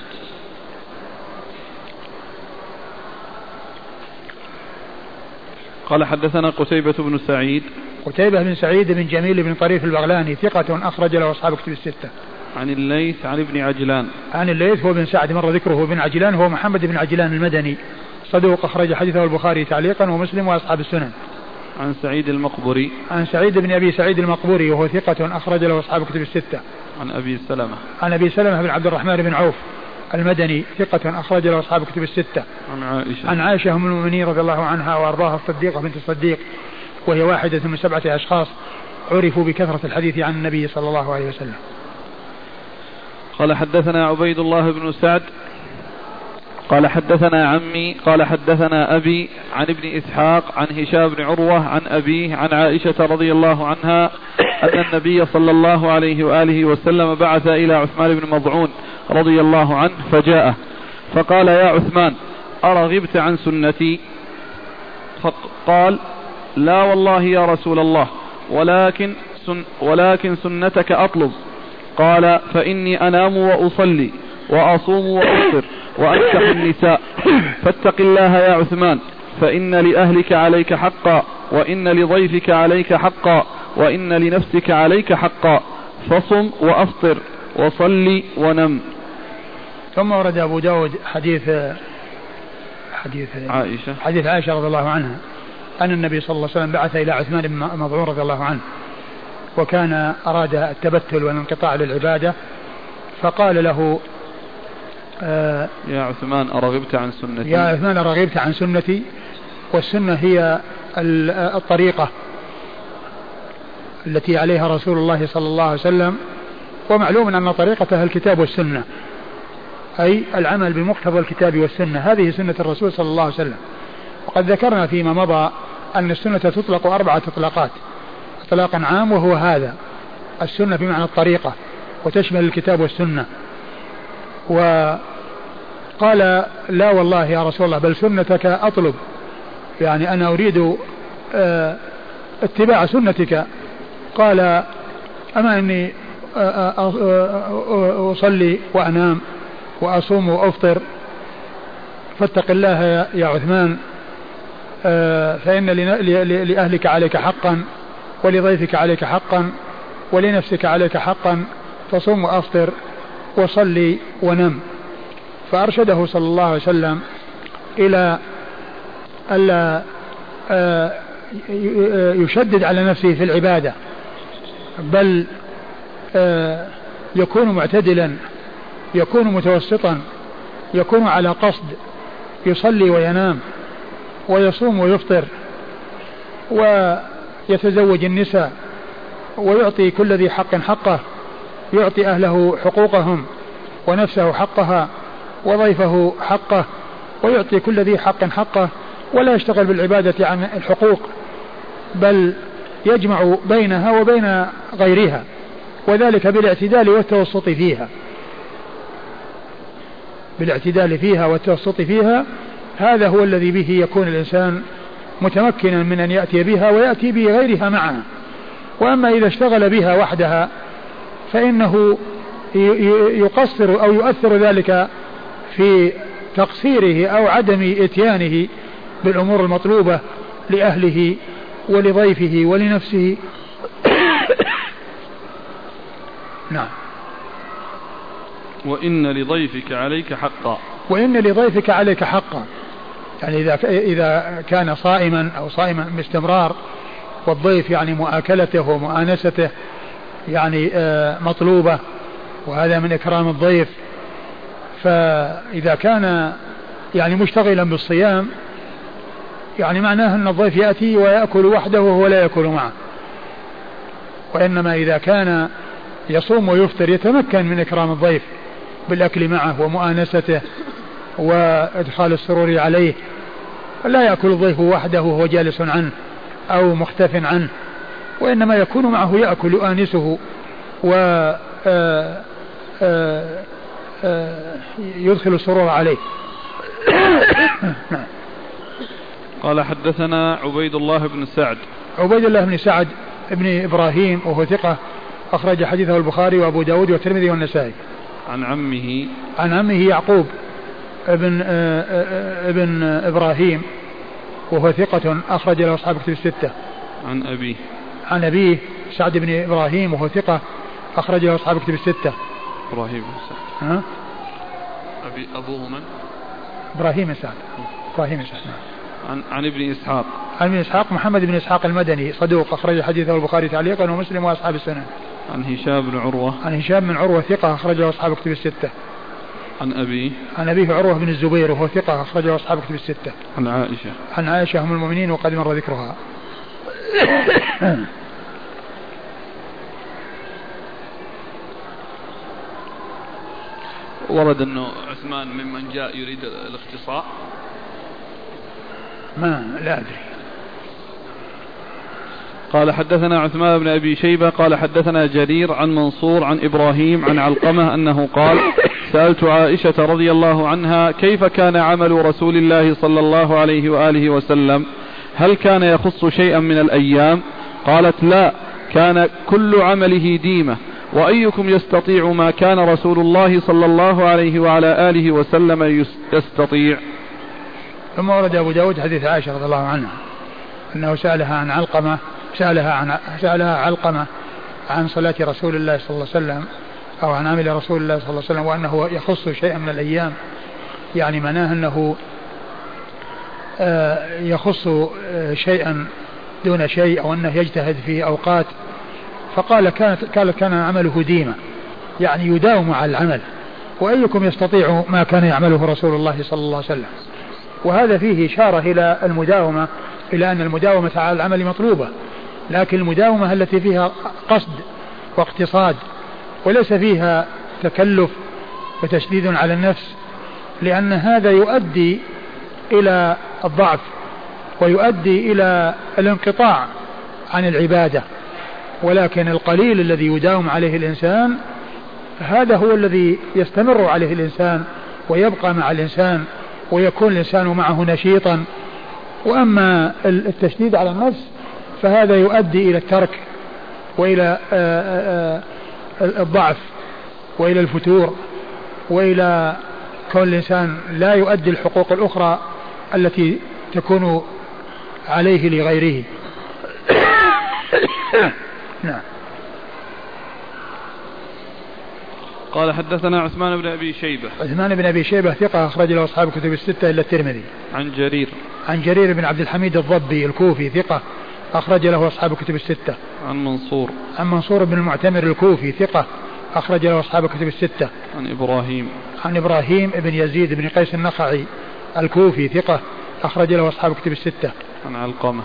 Speaker 1: قال حدثنا قتيبة بن سعيد
Speaker 2: قتيبة بن سعيد بن جميل بن طريف البغلاني ثقة أخرج له أصحاب كتب الستة.
Speaker 1: عن الليث عن ابن عجلان.
Speaker 2: عن الليث هو بن سعد مر ذكره بن عجلان هو محمد بن عجلان المدني صدوق أخرج حديثه البخاري تعليقا ومسلم وأصحاب السنن.
Speaker 1: عن سعيد المقبري.
Speaker 2: عن سعيد بن أبي سعيد المقبوري وهو ثقة أخرج له أصحاب كتب الستة.
Speaker 1: عن أبي سلمة.
Speaker 2: عن أبي سلمة بن عبد الرحمن بن عوف المدني ثقة أخرج له أصحاب كتب الستة.
Speaker 1: عن عائشة.
Speaker 2: عن عائشة أم المؤمنين رضي الله عنها وأرضاها الصديقة بنت الصديق وهي واحدة من سبعة أشخاص عرفوا بكثرة الحديث عن النبي صلى الله عليه وسلم.
Speaker 1: قال حدثنا عبيد الله بن سعد قال حدثنا عمي قال حدثنا أبي عن ابن إسحاق عن هشام بن عروة عن أبيه عن عائشة رضي الله عنها أن النبي صلى الله عليه وآله وسلم بعث إلى عثمان بن مضعون رضي الله عنه فجاءه فقال يا عثمان أرغبت عن سنتي؟ فقال لا والله يا رسول الله ولكن سن ولكن سنتك أطلب. قال فإني أنام وأصلي وأصوم وأفطر وأنكح النساء. فاتق الله يا عثمان فإن لأهلك عليك حقا وإن لضيفك عليك حقا وإن لنفسك عليك حقا. فصم وأفطر وصلي ونم.
Speaker 2: ثم ورد أبو داود حديث حديث
Speaker 1: عائشة.
Speaker 2: حديث عائشة رضي الله عنها. أن النبي صلى الله عليه وسلم بعث إلى عثمان بن مظعون رضي الله عنه وكان أراد التبتل والانقطاع للعبادة فقال له
Speaker 1: آه يا عثمان أرغبت عن سنتي.
Speaker 2: يا عثمان أرغبت عن سنتي والسنة هي الطريقة التي عليها رسول الله صلى الله عليه وسلم ومعلوم أن طريقته الكتاب والسنة أي العمل بمقتضى الكتاب والسنة. هذه سنة الرسول صلى الله عليه وسلم. وقد ذكرنا فيما مضى أن السنة تطلق أربعة إطلاقات إطلاق عام وهو هذا. السنة بمعنى الطريقة وتشمل الكتاب والسنة. وقال لا والله يا رسول الله بل سنتك أطلب. يعني أنا أريد آه، اتباع سنتك. قال أما إني آه، آه، أصلي وأنام وأصوم وأفطر فاتق الله يا عثمان. فإن لأهلك عليك حقا ولضيفك عليك حقا ولنفسك عليك حقا فصم وأفطر وصلي ونم. فأرشده صلى الله عليه وسلم إلى ألا آه، يشدد على نفسه في العبادة بل آه، يكون معتدلا يكون متوسطا يكون على قصد يصلي وينام. ويصوم ويفطر ويتزوج النساء ويعطي كل ذي حق حقه يعطي أهله حقوقهم ونفسه حقها وضيفه حقه ويعطي كل ذي حق حقه ولا يشتغل بالعبادة عن الحقوق بل يجمع بينها وبين غيرها وذلك بالاعتدال والتوسط فيها. بالاعتدال فيها والتوسط فيها هذا هو الذي به يكون الإنسان متمكنا من أن يأتي بها ويأتي بغيرها معها وأما إذا اشتغل بها وحدها فإنه يقصر أو يؤثر ذلك في تقصيره أو عدم إتيانه بالأمور المطلوبة لأهله ولضيفه ولنفسه. نعم.
Speaker 1: وإن لضيفك عليك حقا.
Speaker 2: وإن لضيفك عليك حقا. يعني إذا إذا كان صائما أو صائما باستمرار والضيف يعني مؤاكلته ومؤانسته يعني آه، مطلوبة وهذا من إكرام الضيف. فإذا كان يعني مشتغلا بالصيام يعني معناه أن الضيف يأتي ويأكل وحده وهو لا يأكل معه. وإنما إذا كان يصوم ويفطر يتمكن من إكرام الضيف بالأكل معه ومؤانسته. وإدخال السرور عليه لا يأكل الضيف وحده وهو جالس عنه أو مختف عنه وإنما يكون معه يأكل يؤانسه و آه، آه، آه، يدخل السرور عليه.
Speaker 1: قال حدثنا عبيد الله بن سعد.
Speaker 2: عبيد الله بن سعد بن إبراهيم وهو ثقة أخرج حديثه البخاري وأبو داود والترمذي والنسائي.
Speaker 1: عن عمه.
Speaker 2: عن عمه يعقوب. ابن ابن إبراهيم وهو ثقة أخرج له أصحاب كتب الستة.
Speaker 1: عن أبيه
Speaker 2: عن أبيه سعد بن إبراهيم وهو ثقة أخرج له أصحاب كتب الستة.
Speaker 1: إبراهيم بن سعد. ها؟ أبي أبوه من؟
Speaker 2: إبراهيم بن سعد. إبراهيم بن سعد
Speaker 1: عن عن ابن إسحاق.
Speaker 2: عن ابن إسحاق محمد بن إسحاق المدني صدوق أخرج حديثه البخاري تعليقا ومسلم وأصحاب السنن
Speaker 1: عن هشام بن عروة.
Speaker 2: عن هشام بن عروة ثقة أخرجه أصحاب كتب الستة.
Speaker 1: عن أبيه
Speaker 2: عن أبيه عروة بن الزبير وهو ثقة أخرجه أصحاب كتب الستة.
Speaker 1: عن عائشة.
Speaker 2: عن عائشة أم المؤمنين وقد مر ذكرها.
Speaker 1: ورد أنه عثمان ممن جاء يريد الاختصاء.
Speaker 2: ما لا أدري.
Speaker 1: قال حدثنا عثمان بن أبي شيبة قال حدثنا جرير عن منصور عن إبراهيم عن علقمة أنه قال سألت عائشة رضي الله عنها كيف كان عمل رسول الله صلى الله عليه وآله وسلم؟ هل كان يخص شيئا من الأيام؟ قالت لا كان كل عمله ديمة وأيكم يستطيع ما كان رسول الله صلى الله عليه وعلى آله وسلم يستطيع؟
Speaker 2: ثم ورد أبو داود حديث عائشة رضي الله عنها أنه سألها عن علقمة سألها عن سألها علقمة عن صلاة رسول الله صلى الله عليه وسلم أو عن عمل رسول الله صلى الله عليه وسلم وأنه يخص شيئا من الأيام. يعني معناه أنه آه، يخص آه، شيئا دون شيء أو أنه يجتهد في أوقات. فقال كانت قال كان عمله ديما. يعني يداوم على العمل. وأيكم يستطيع ما كان يعمله رسول الله صلى الله عليه وسلم؟ وهذا فيه إشارة إلى المداومة إلى أن المداومة على العمل مطلوبة. لكن المداومة التي فيها قصد واقتصاد وليس فيها تكلف وتشديد على النفس لأن هذا يؤدي إلى الضعف ويؤدي إلى الانقطاع عن العبادة. ولكن القليل الذي يداوم عليه الإنسان هذا هو الذي يستمر عليه الإنسان ويبقى مع الإنسان ويكون الإنسان معه نشيطا. وأما التشديد على النفس فهذا يؤدي إلى الترك وإلى آه، آه، آه، الضعف وإلى الفتور وإلى كون الإنسان لا يؤدي الحقوق الأخرى التي تكون عليه لغيره. نعم.
Speaker 1: قال حدثنا عثمان بن أبي شيبة.
Speaker 2: عثمان بن أبي شيبة ثقة أخرج له أصحاب الكتب الستة إلا الترمذي.
Speaker 1: عن جرير.
Speaker 2: عن جرير بن عبد الحميد الضبي الكوفي ثقة أخرج له أصحاب الكتب الستة.
Speaker 1: عن منصور.
Speaker 2: عن منصور بن المعتمر الكوفي ثقة. أخرج له أصحاب الكتب الستة.
Speaker 1: عن إبراهيم.
Speaker 2: عن إبراهيم بن يزيد بن قيس النخعي الكوفي ثقة. أخرج له أصحاب الكتب الستة.
Speaker 1: عن علقمة.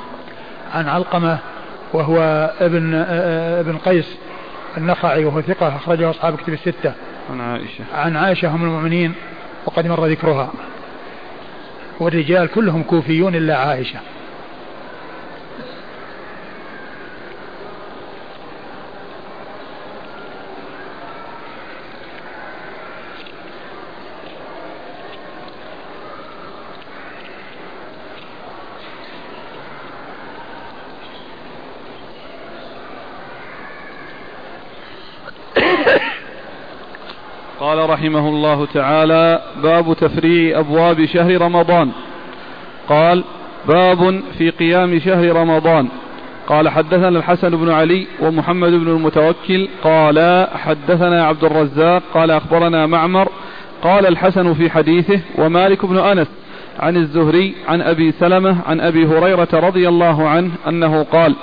Speaker 2: عن علقمة وهو ابن ابن قيس النخعي وهو ثقة. أخرجه أصحاب الكتب الستة.
Speaker 1: عن عائشة.
Speaker 2: عن عائشة أم المؤمنين وقد مر ذكرها. والرجال كلهم كوفيون إلا عائشة.
Speaker 1: رحمه الله تعالى باب تفريع أبواب شهر رمضان. قال باب في قيام شهر رمضان. قال حدثنا الحسن بن علي ومحمد بن المتوكل. قال حدثنا عبد الرزاق. قال أخبرنا معمر. قال الحسن في حديثه ومالك بن أنس عن الزهري عن أبي سلمة عن أبي هريرة رضي الله عنه أنه قال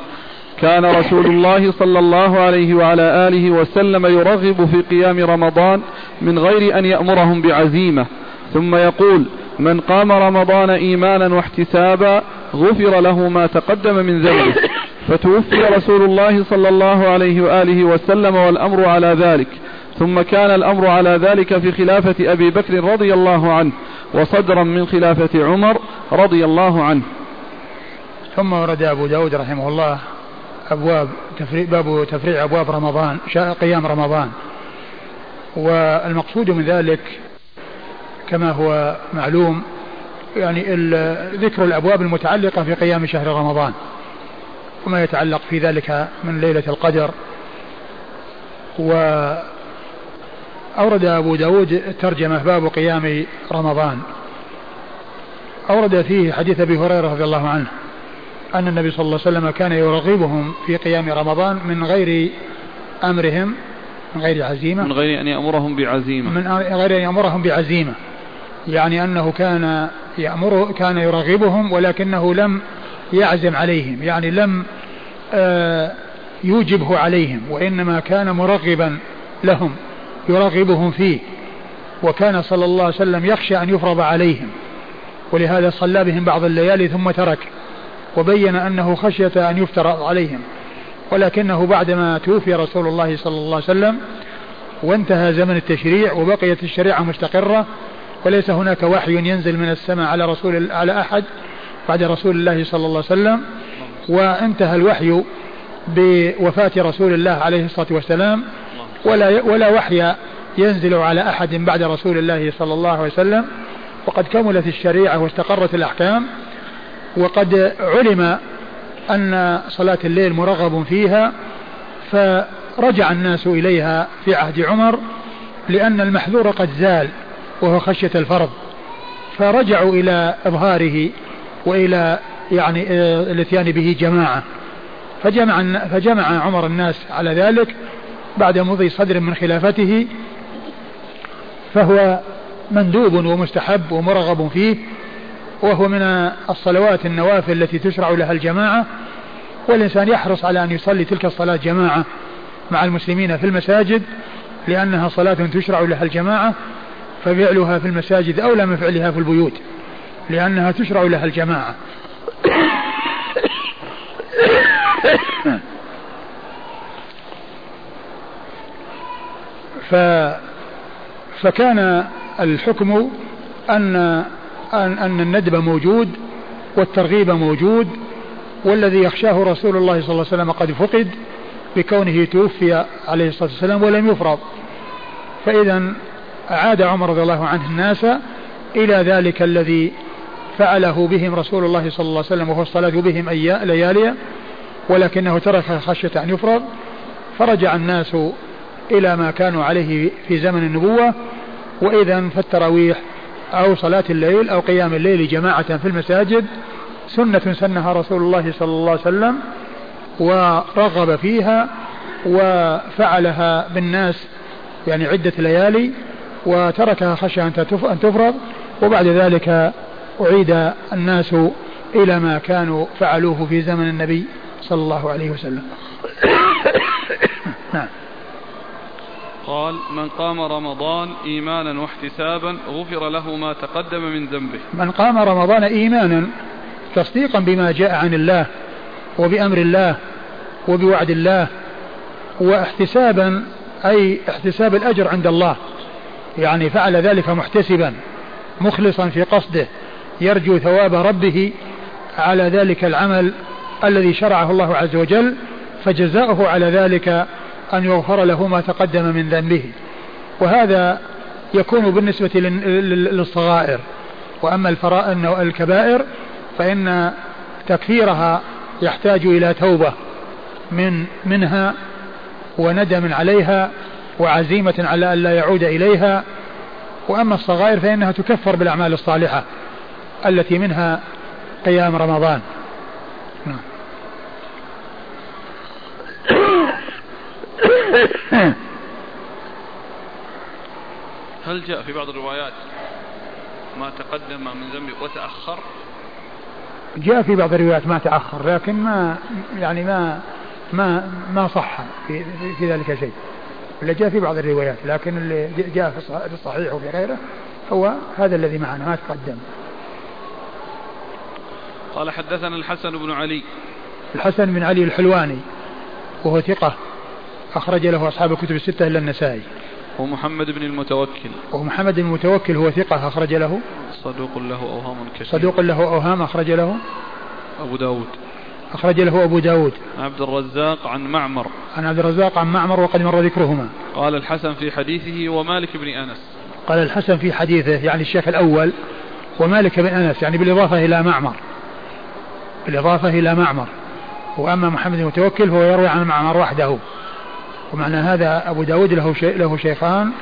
Speaker 1: كان رسول الله صلى الله عليه وعلى آله وسلم يرغب في قيام رمضان من غير أن يأمرهم بعزيمة. ثم يقول من قام رمضان إيمانا واحتسابا غفر له ما تقدم من ذنبه. فتوفي رسول الله صلى الله عليه وآله وسلم والأمر على ذلك. ثم كان الأمر على ذلك في خلافة أبي بكر رضي الله عنه وصدرا من خلافة عمر رضي الله عنه.
Speaker 2: ثم ورد أبو داود رحمه الله أبواب تفريع باب تفريع أبواب رمضان قيام رمضان. والمقصود من ذلك كما هو معلوم يعني ذكر الأبواب المتعلقة في قيام شهر رمضان وما يتعلق في ذلك من ليلة القدر. وأورد أبو داود الترجمة باب قيام رمضان. أورد فيه حديث أبي هريرة رضي الله عنه. أن النبي صلى الله عليه وسلم كان يرغبهم في قيام رمضان من غير أمرهم من غير عزيمة.
Speaker 1: من غير أن يأمرهم بعزيمة.
Speaker 2: من غير أن يأمرهم بعزيمة. يعني أنه كان يأمر كان يرغبهم ولكنه لم يعزم عليهم. يعني لم آه، يوجبه عليهم وإنما كان مرغبا لهم يرغبهم فيه. وكان صلى الله عليه وسلم يخشى أن يفرض عليهم. ولهذا صلى بهم بعض الليالي ثم ترك. وبين أنه خشية أن يفترض عليهم. ولكنه بعدما توفي رسول الله صلى الله عليه وسلم وانتهى زمن التشريع وبقيت الشريعة مستقرة وليس هناك وحي ينزل من السماء على رسول على أحد بعد رسول الله صلى الله عليه وسلم. وانتهى الوحي بوفاة رسول الله عليه الصلاة والسلام. ولا ولا وحي ينزل على أحد بعد رسول الله صلى الله عليه وسلم. وقد كملت الشريعة واستقرت الأحكام. وقد علم أن صلاة الليل مرغب فيها فرجع الناس إليها في عهد عمر لأن المحذور قد زال وهو خشية الفرض. فرجعوا إلى إظهاره وإلى يعني آه، الاتيان به جماعة. فجمع فجمع عمر الناس على ذلك بعد مضي صدر من خلافته فهو مندوب ومستحب ومرغب فيه. وهو من الصلوات النوافل التي تشرع لها الجماعة والإنسان يحرص على أن يصلي تلك الصلاة جماعة مع المسلمين في المساجد لأنها صلاة تشرع لها الجماعة ففعلها في المساجد أولى من فعلها في البيوت لأنها تشرع لها الجماعة. ف فكان الحكم أن أن, الندب موجود والترغيب موجود والذي يخشاه رسول الله صلى الله عليه وسلم قد فقد بكونه توفي عليه الصلاة والسلام ولم يفرض. فإذا أعاد عمر رضي الله عنه الناس إلى ذلك الذي فعله بهم رسول الله صلى الله عليه وسلم وهو الصلاة بهم ليالي ولكنه ترك خشية أن يفرض. فرجع الناس إلى ما كانوا عليه في زمن النبوة وإذا فالتراويح أو صلاة الليل أو قيام الليل جماعة في المساجد سنة سنها رسول الله صلى الله عليه وسلم ورغب فيها وفعلها بالناس يعني عدة ليالي وتركها خشية أن تفرض وبعد ذلك أعيد الناس إلى ما كانوا فعلوه في زمن النبي صلى الله عليه وسلم.
Speaker 1: قال من قام رمضان إيمانا واحتسابا غفر له ما تقدم من ذنبه.
Speaker 2: من قام رمضان إيمانا تصديقا بما جاء عن الله وبأمر الله وبوعد الله واحتسابا أي احتساب الأجر عند الله يعني فعل ذلك محتسبا مخلصا في قصده يرجو ثواب ربه على ذلك العمل الذي شرعه الله عز وجل فجزاؤه على ذلك أن يغفر له ما تقدم من ذنبه. وهذا يكون بالنسبة للصغائر. وأما الكبائر فإن تكفيرها يحتاج إلى توبة من منها وندم عليها وعزيمة على أن لا يعود إليها. وأما الصغائر فإنها تكفر بالأعمال الصالحة التي منها قيام رمضان نعم.
Speaker 1: هل جاء في بعض الروايات ما تقدم من ذنبه وتأخر؟
Speaker 2: جاء في بعض الروايات ما تأخر لكن ما يعني ما ما ما صح في, في ذلك شيء. اللي جاء في بعض الروايات لكن اللي جاء في الصحيح وفي غيره هو هذا الذي معنا ما تقدم.
Speaker 1: قال حدثنا الحسن بن علي.
Speaker 2: الحسن بن علي الحلواني وهو ثقة. أخرج له أصحاب الكتب الستة إلا النسائي.
Speaker 1: ومحمد بن المتوكل.
Speaker 2: ومحمد بن المتوكل هو ثقة أخرج له.
Speaker 1: صدوق له أوهام كثير.
Speaker 2: صدوق له أوهام أخرج له.
Speaker 1: أبو داود.
Speaker 2: أخرج له أبو داود.
Speaker 1: عبد الرزاق عن معمر.
Speaker 2: عن عبد الرزاق عن معمر وقد مر ذكرهما.
Speaker 1: قال الحسن في حديثه ومالك بن أنس.
Speaker 2: قال الحسن في حديثه يعني الشيخ الأول ومالك بن أنس يعني بالإضافة إلى معمر. بالإضافة إلى معمر. وأما محمد المتوكل فهو يروي عن معمر وحده. ومعنى هذا أبو داود له شي له شيخان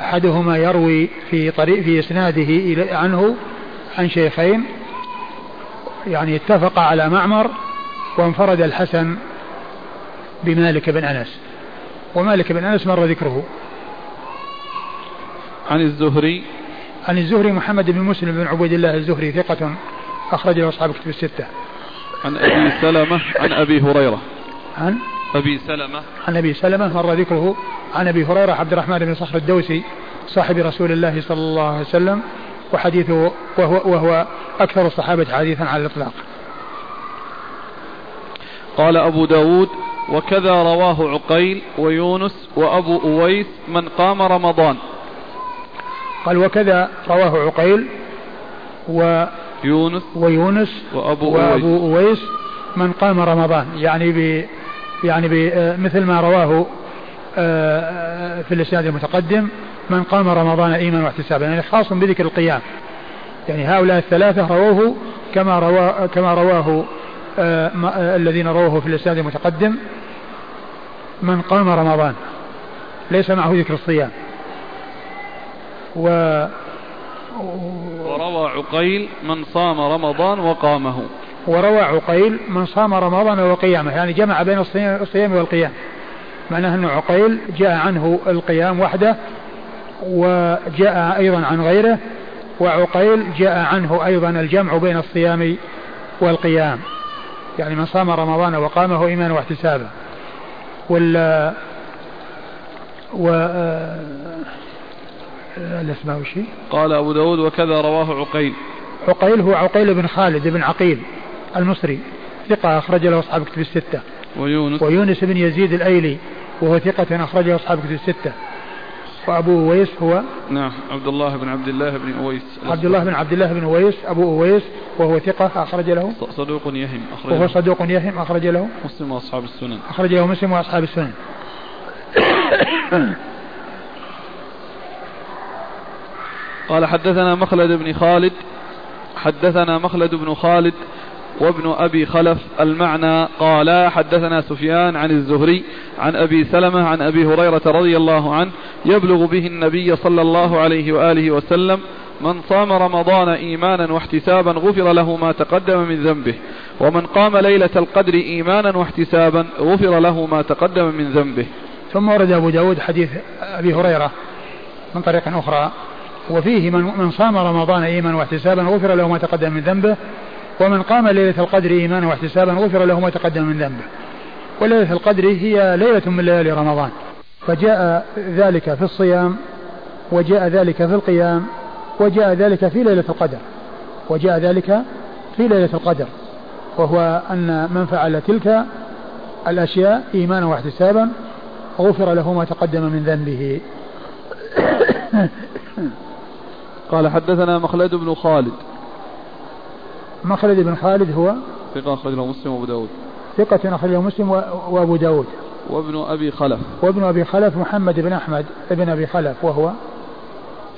Speaker 2: أحدهما يروي في طريق في إسناده عنه عن شيخين يعني اتفق على معمر وانفرد الحسن بمالك بن أنس ومالك بن أنس مر ذكره.
Speaker 1: عن الزهري.
Speaker 2: عن الزهري محمد بن مسلم بن عبيد الله الزهري ثقة أخرج له أصحاب كتب الستة.
Speaker 1: عن أبي سلمة عن أبي هريرة.
Speaker 2: عن
Speaker 1: أبي سلمة.
Speaker 2: عن أبي سلمة مر ذكره عن أبي هريرة عبد الرحمن بن صخر الدوسي صاحب رسول الله صلى الله عليه وسلم وحديثه وهو, وهو أكثر الصحابة حديثا على الإطلاق.
Speaker 1: قال أبو داود وكذا رواه عقيل ويونس وأبو أويس من قام رمضان.
Speaker 2: قال وكذا رواه عقيل و
Speaker 1: يونس
Speaker 2: ويونس
Speaker 1: وأبو,
Speaker 2: وأبو أويس, أويس من قام رمضان يعني ب يعني ب مثل ما رواه آه، في الإسناد المتقدم من قام رمضان إيمانا واحتسابا يعني خاص بذكر القيام. يعني هؤلاء الثلاثة رووه كما رواه كما رواه آه، آه، الذين رووه في الإسناد المتقدم. من قام رمضان ليس معه ذكر الصيام. و
Speaker 1: وروى عقيل من صام رمضان وقامه.
Speaker 2: وروى عقيل من صام رمضان وقيامه يعني جمع بين الصيام والقيام. معناه أن عقيل جاء عنه القيام وحده وجاء أيضا عن غيره وعقيل جاء عنه أيضا الجمع بين الصيام والقيام. يعني من صام رمضان وقامه إيمانا واحتسابا. وال و الأسماء وشي
Speaker 1: قال أبو داود وكذا رواه عقيل.
Speaker 2: عقيل هو عقيل بن خالد بن عقيل. المصري ثقة أخرج له أصحاب كتب الستة.
Speaker 1: ويونس.
Speaker 2: ويونس بن يزيد الأيلي وهو ثقة أخرج له أصحاب كتب الستة. وأبو أويس هو؟
Speaker 1: نعم عبد الله بن عبد الله بن أويس.
Speaker 2: عبد الله بن عبد الله بن أويس أبو أويس وهو ثقة أخرج له.
Speaker 1: صدوق يهم
Speaker 2: أخرج وهو صدوق يهم أخرج له.
Speaker 1: مسلم وأصحاب السنن.
Speaker 2: أخرج له مسلم وأصحاب السنن.
Speaker 1: قال حدثنا مخلد بن خالد حدثنا مخلد بن خالد وابن أبي خلف المعنى قال حدثنا سفيان عن الزهري عن أبي سلمة عن أبي هريرة رضي الله عنه يبلغ به النبي صلى الله عليه وآله وسلم من صام رمضان إيمانا واحتسابا غفر له ما تقدم من ذنبه ومن قام ليلة القدر إيمانا واحتسابا غفر له ما تقدم من ذنبه.
Speaker 2: ثم ورد أبو داود حديث أبي هريرة من طريق أخرى وفيه من, من صام رمضان إيمانا واحتسابا غفر له ما تقدم من ذنبه ومن قام ليلة القدر إيمانا واحتسابا غفر له ما تقدم من ذنبه. وليلة القدر هي ليلة من ليالي رمضان. فجاء ذلك في الصيام وجاء ذلك في القيام وجاء ذلك في ليلة القدر. وجاء ذلك في ليلة القدر. وهو أن من فعل تلك الأشياء إيمانا واحتسابا غفر له ما تقدم من ذنبه.
Speaker 1: قال حدثنا مخلد بن خالد.
Speaker 2: مخلد بن خالد هو؟
Speaker 1: ثقة أخرج له مسلم وأبو داود.
Speaker 2: ثقة أخرج له مسلم وأبو داود.
Speaker 1: وابن أبي خلف.
Speaker 2: وابن أبي خلف محمد بن أحمد ابن أبي خلف وهو؟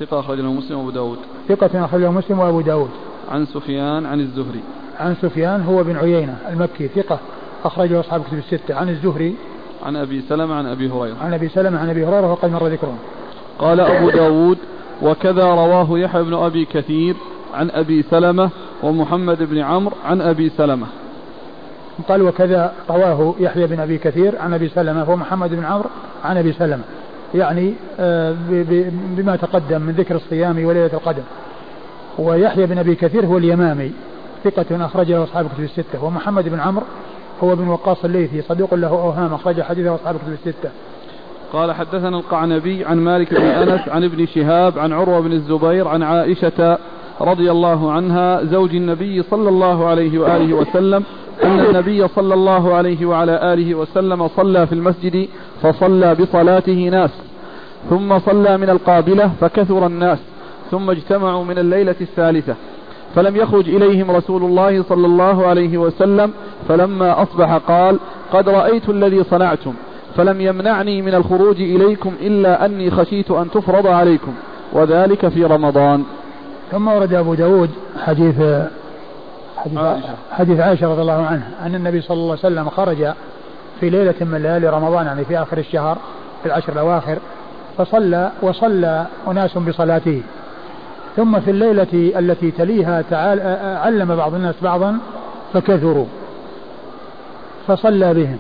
Speaker 1: ثقة أخرج له مسلم وأبو داود.
Speaker 2: ثقة أخرج له مسلم وأبو داود.
Speaker 1: عن سفيان عن الزهري.
Speaker 2: عن سفيان هو بن عيينة المكي ثقة أخرجه أصحاب كتب الستة. عن الزهري.
Speaker 1: عن أبي سلمة عن أبي هريرة.
Speaker 2: عن أبي سلمة عن أبي هريرة وقد مر ذكرهم.
Speaker 1: قال أبو داود وكذا رواه يحيى بن أبي كثير عن أبي سلمة ومحمد بن عمرو عن أبي سلمة.
Speaker 2: قال وكذا رواه يحيى بن أبي كثير عن أبي سلمة ومحمد بن عمرو عن أبي سلمة. يعني آه، بما تقدم من ذكر الصيام وليلة القدر. ويحيى بن أبي كثير هو اليمامي ثقة أخرجه أصحاب كتب الستة. ومحمد بن عمرو هو بن وقاص الليثي صدوق له أوهام أخرج حديثه أصحاب كتب الستة.
Speaker 1: قال حدثنا القعنبي عن مالك بن أنس عن ابن شهاب عن عروة بن الزبير عن عائشة رضي الله عنها زوج النبي صلى الله عليه وآله وسلم أن النبي صلى الله عليه وعلى آله وسلم صلى في المسجد فصلى بصلاته ناس ثم صلى من القابلة فكثر الناس ثم اجتمعوا من الليلة الثالثة فلم يخرج إليهم رسول الله صلى الله عليه وسلم فلما أصبح قال قد رأيت الذي صنعتم فلم يمنعني من الخروج إليكم إلا أني خشيت أن تفرض عليكم وذلك في رمضان.
Speaker 2: ثم ورد أبو داود حديث حديث عائشة. حديث عائشة رضي الله عنها أن النبي صلى الله عليه وسلم خرج في ليلة من ليالي رمضان يعني في آخر الشهر في العشر الأواخر فصلى وصلى أناس بصلاته. ثم في الليلة التي تليها تعال علم بعض الناس بعضا فكثروا. فصلى بهم.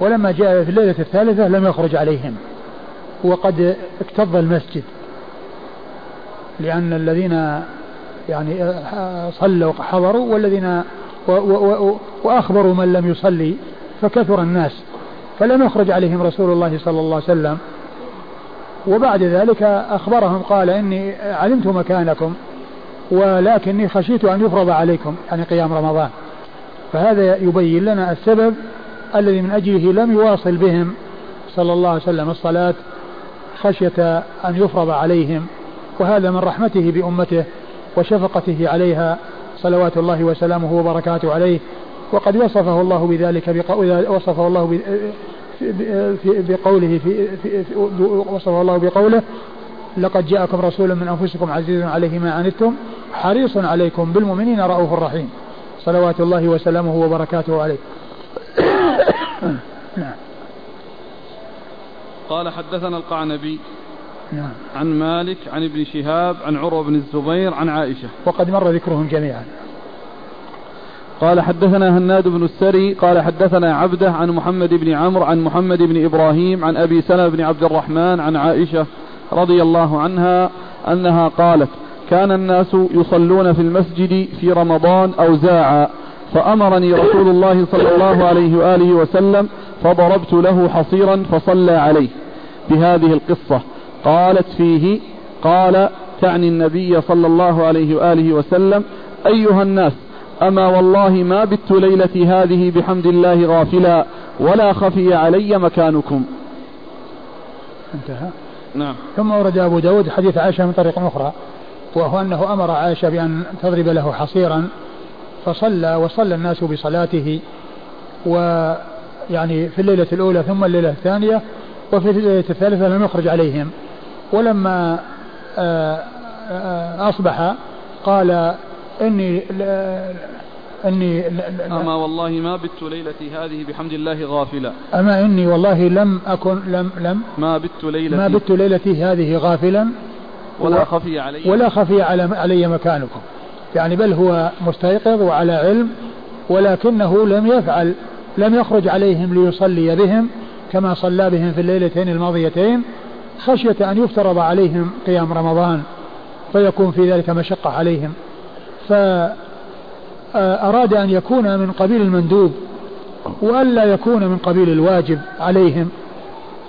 Speaker 2: ولما جاء في الليلة الثالثة لم يخرج عليهم. وقد اكتظ المسجد. لأن الذين يعني صلوا حضروا والذين وأخبروا من لم يصلي فكثر الناس فلم يخرج عليهم رسول الله صلى الله عليه وسلم. وبعد ذلك أخبرهم قال إني علمت مكانكم ولكني خشيت أن يفرض عليكم يعني قيام رمضان. فهذا يبين لنا السبب الذي من أجله لم يواصل بهم صلى الله عليه وسلم الصلاة خشية أن يفرض عليهم وهذا من رحمته بأمته وشفقته عليها صلوات الله وسلامه وبركاته عليه. وقد وصفه الله بذلك وصفه الله بقوله في, في, وصفه الله بقوله لقد جاءكم رسول من أنفسكم عزيز عليه ما عنتم حريص عليكم بالمؤمنين رؤوف رحيم. صلوات الله وسلامه وبركاته عليه.
Speaker 1: قال حدثنا القعنبي
Speaker 2: نعم.
Speaker 1: عن مالك عن ابن شهاب عن عروة بن الزبير عن عائشة.
Speaker 2: وقد مر ذكرهم جميعا.
Speaker 1: قال حدثنا هناد بن السري قال حدثنا عبده عن محمد بن عمرو عن محمد بن إبراهيم عن أبي سلمة بن عبد الرحمن عن عائشة رضي الله عنها أنها قالت كان الناس يصلون في المسجد في رمضان أوزاعا فأمرني رسول الله صلى الله عليه وآله وسلم فضربت له حصيرا فصلى عليه. بهذه القصة قالت فيه قال تعني النبي صلى الله عليه وآله وسلم أيها الناس أما والله ما بت ليلتي هذه بحمد الله غافلا ولا خفي علي مكانكم.
Speaker 2: انتهى.
Speaker 1: نعم.
Speaker 2: ثم ورد أبو داود حديث عائشة من طريق أخرى وهو أنه أمر عائشة بأن تضرب له حصيرا فصلى وصلى الناس بصلاته ويعني في الليلة الأولى ثم الليلة الثانية وفي الليلة الثالثة لم يخرج عليهم. ولما آه، آه، أصبح قال إني
Speaker 1: أني أما والله ما بت ليلتي هذه بحمد الله غافلا.
Speaker 2: أما إني والله لم أكن لم لم
Speaker 1: ما بت ليلتي.
Speaker 2: ما بت ليلتي هذه غافلا.
Speaker 1: ولا خفي علي.
Speaker 2: ولا خفي علي مكانكم. يعني بل هو مستيقظ وعلى علم ولكنه لم يفعل لم يخرج عليهم ليصلي بهم كما صلى بهم في الليلتين الماضيتين. خشية أن يفترض عليهم قيام رمضان فيكون في ذلك مشقة عليهم. فأراد أن يكون من قبيل المندوب وألا يكون من قبيل الواجب عليهم.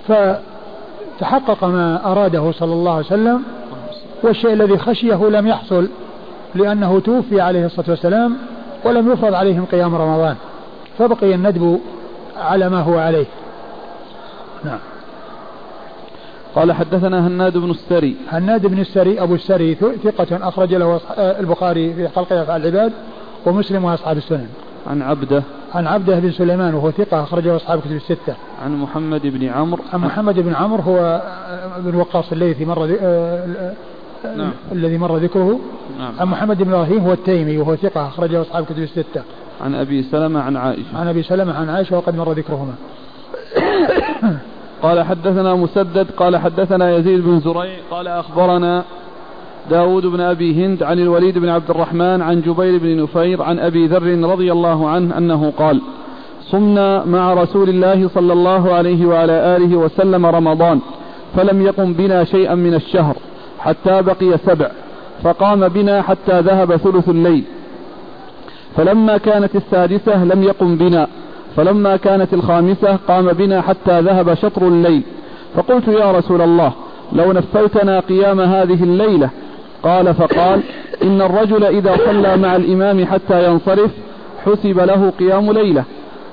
Speaker 2: فتحقق ما أراده صلى الله عليه وسلم والشيء الذي خشيه لم يحصل لأنه توفي عليه الصلاة والسلام ولم يفرض عليهم قيام رمضان. فبقي الندب على ما هو عليه. نعم.
Speaker 1: قال حدثنا هناد بن السري.
Speaker 2: هناد بن السري أبو السري ثقة أخرج له البخاري في خلق أفعال العباد ومسلم وأصحاب السنن.
Speaker 1: عن عبده.
Speaker 2: عن عبده بن سليمان وهو ثقة أخرجه أصحاب كتب الستة.
Speaker 1: عن محمد بن عمرو.
Speaker 2: عن محمد بن عمرو هو بن وقاص الليثي مر آه، نعم. الذي مر ذكره. نعم. عن محمد بن إبراهيم هو التيمي وهو ثقة أخرجه أصحاب كتب الستة.
Speaker 1: عن أبي سلمة عن عائشة.
Speaker 2: عن أبي سلمة عن عائشة وقد مر ذكرهما.
Speaker 1: قال حدثنا مسدد قال حدثنا يزيد بن زريع قال أخبرنا داود بن أبي هند عن الوليد بن عبد الرحمن عن جبير بن نفير عن أبي ذر رضي الله عنه أنه قال صمنا مع رسول الله صلى الله عليه وعلى آله وسلم رمضان فلم يقم بنا شيئا من الشهر حتى بقي سبع فقام بنا حتى ذهب ثلث الليل فلما كانت السادسة لم يقم بنا فلما كانت الخامسة قام بنا حتى ذهب شطر الليل. فقلت يا رسول الله لو نفلتنا قيام هذه الليلة. قال فقال إن الرجل إذا صلى مع الإمام حتى ينصرف حسب له قيام ليلة.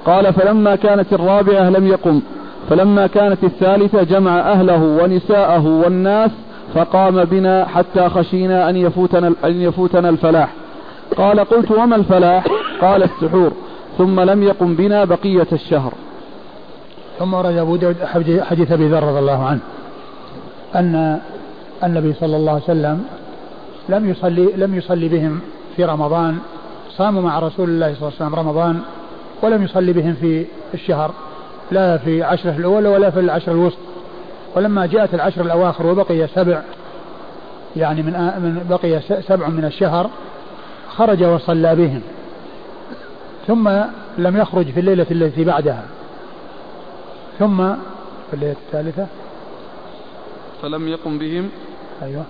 Speaker 1: قال فلما كانت الرابعة لم يقم. فلما كانت الثالثة جمع أهله ونساءه والناس فقام بنا حتى خشينا أن يفوتنا, أن يفوتنا الفلاح. قال قلت وما الفلاح؟ قال السحور. ثم لم يقم بنا بقية الشهر.
Speaker 2: ثم ورد أبو داود حديث أبي ذر رضي الله عنه أن النبي صلى الله عليه وسلم لم يصلي لم يصلي بهم في رمضان صاموا مع رسول الله صلى الله عليه وسلم رمضان ولم يصلي بهم في الشهر لا في عشرة الأولى ولا في العشر الوسط. ولما جاءت العشر الأواخر وبقي سبع يعني من بقي سبع من الشهر خرج وصلى بهم. ثم لم يخرج في الليلة التي بعدها. ثم في الليلة الثالثة.
Speaker 1: فلم يقم بهم.
Speaker 2: أيوه.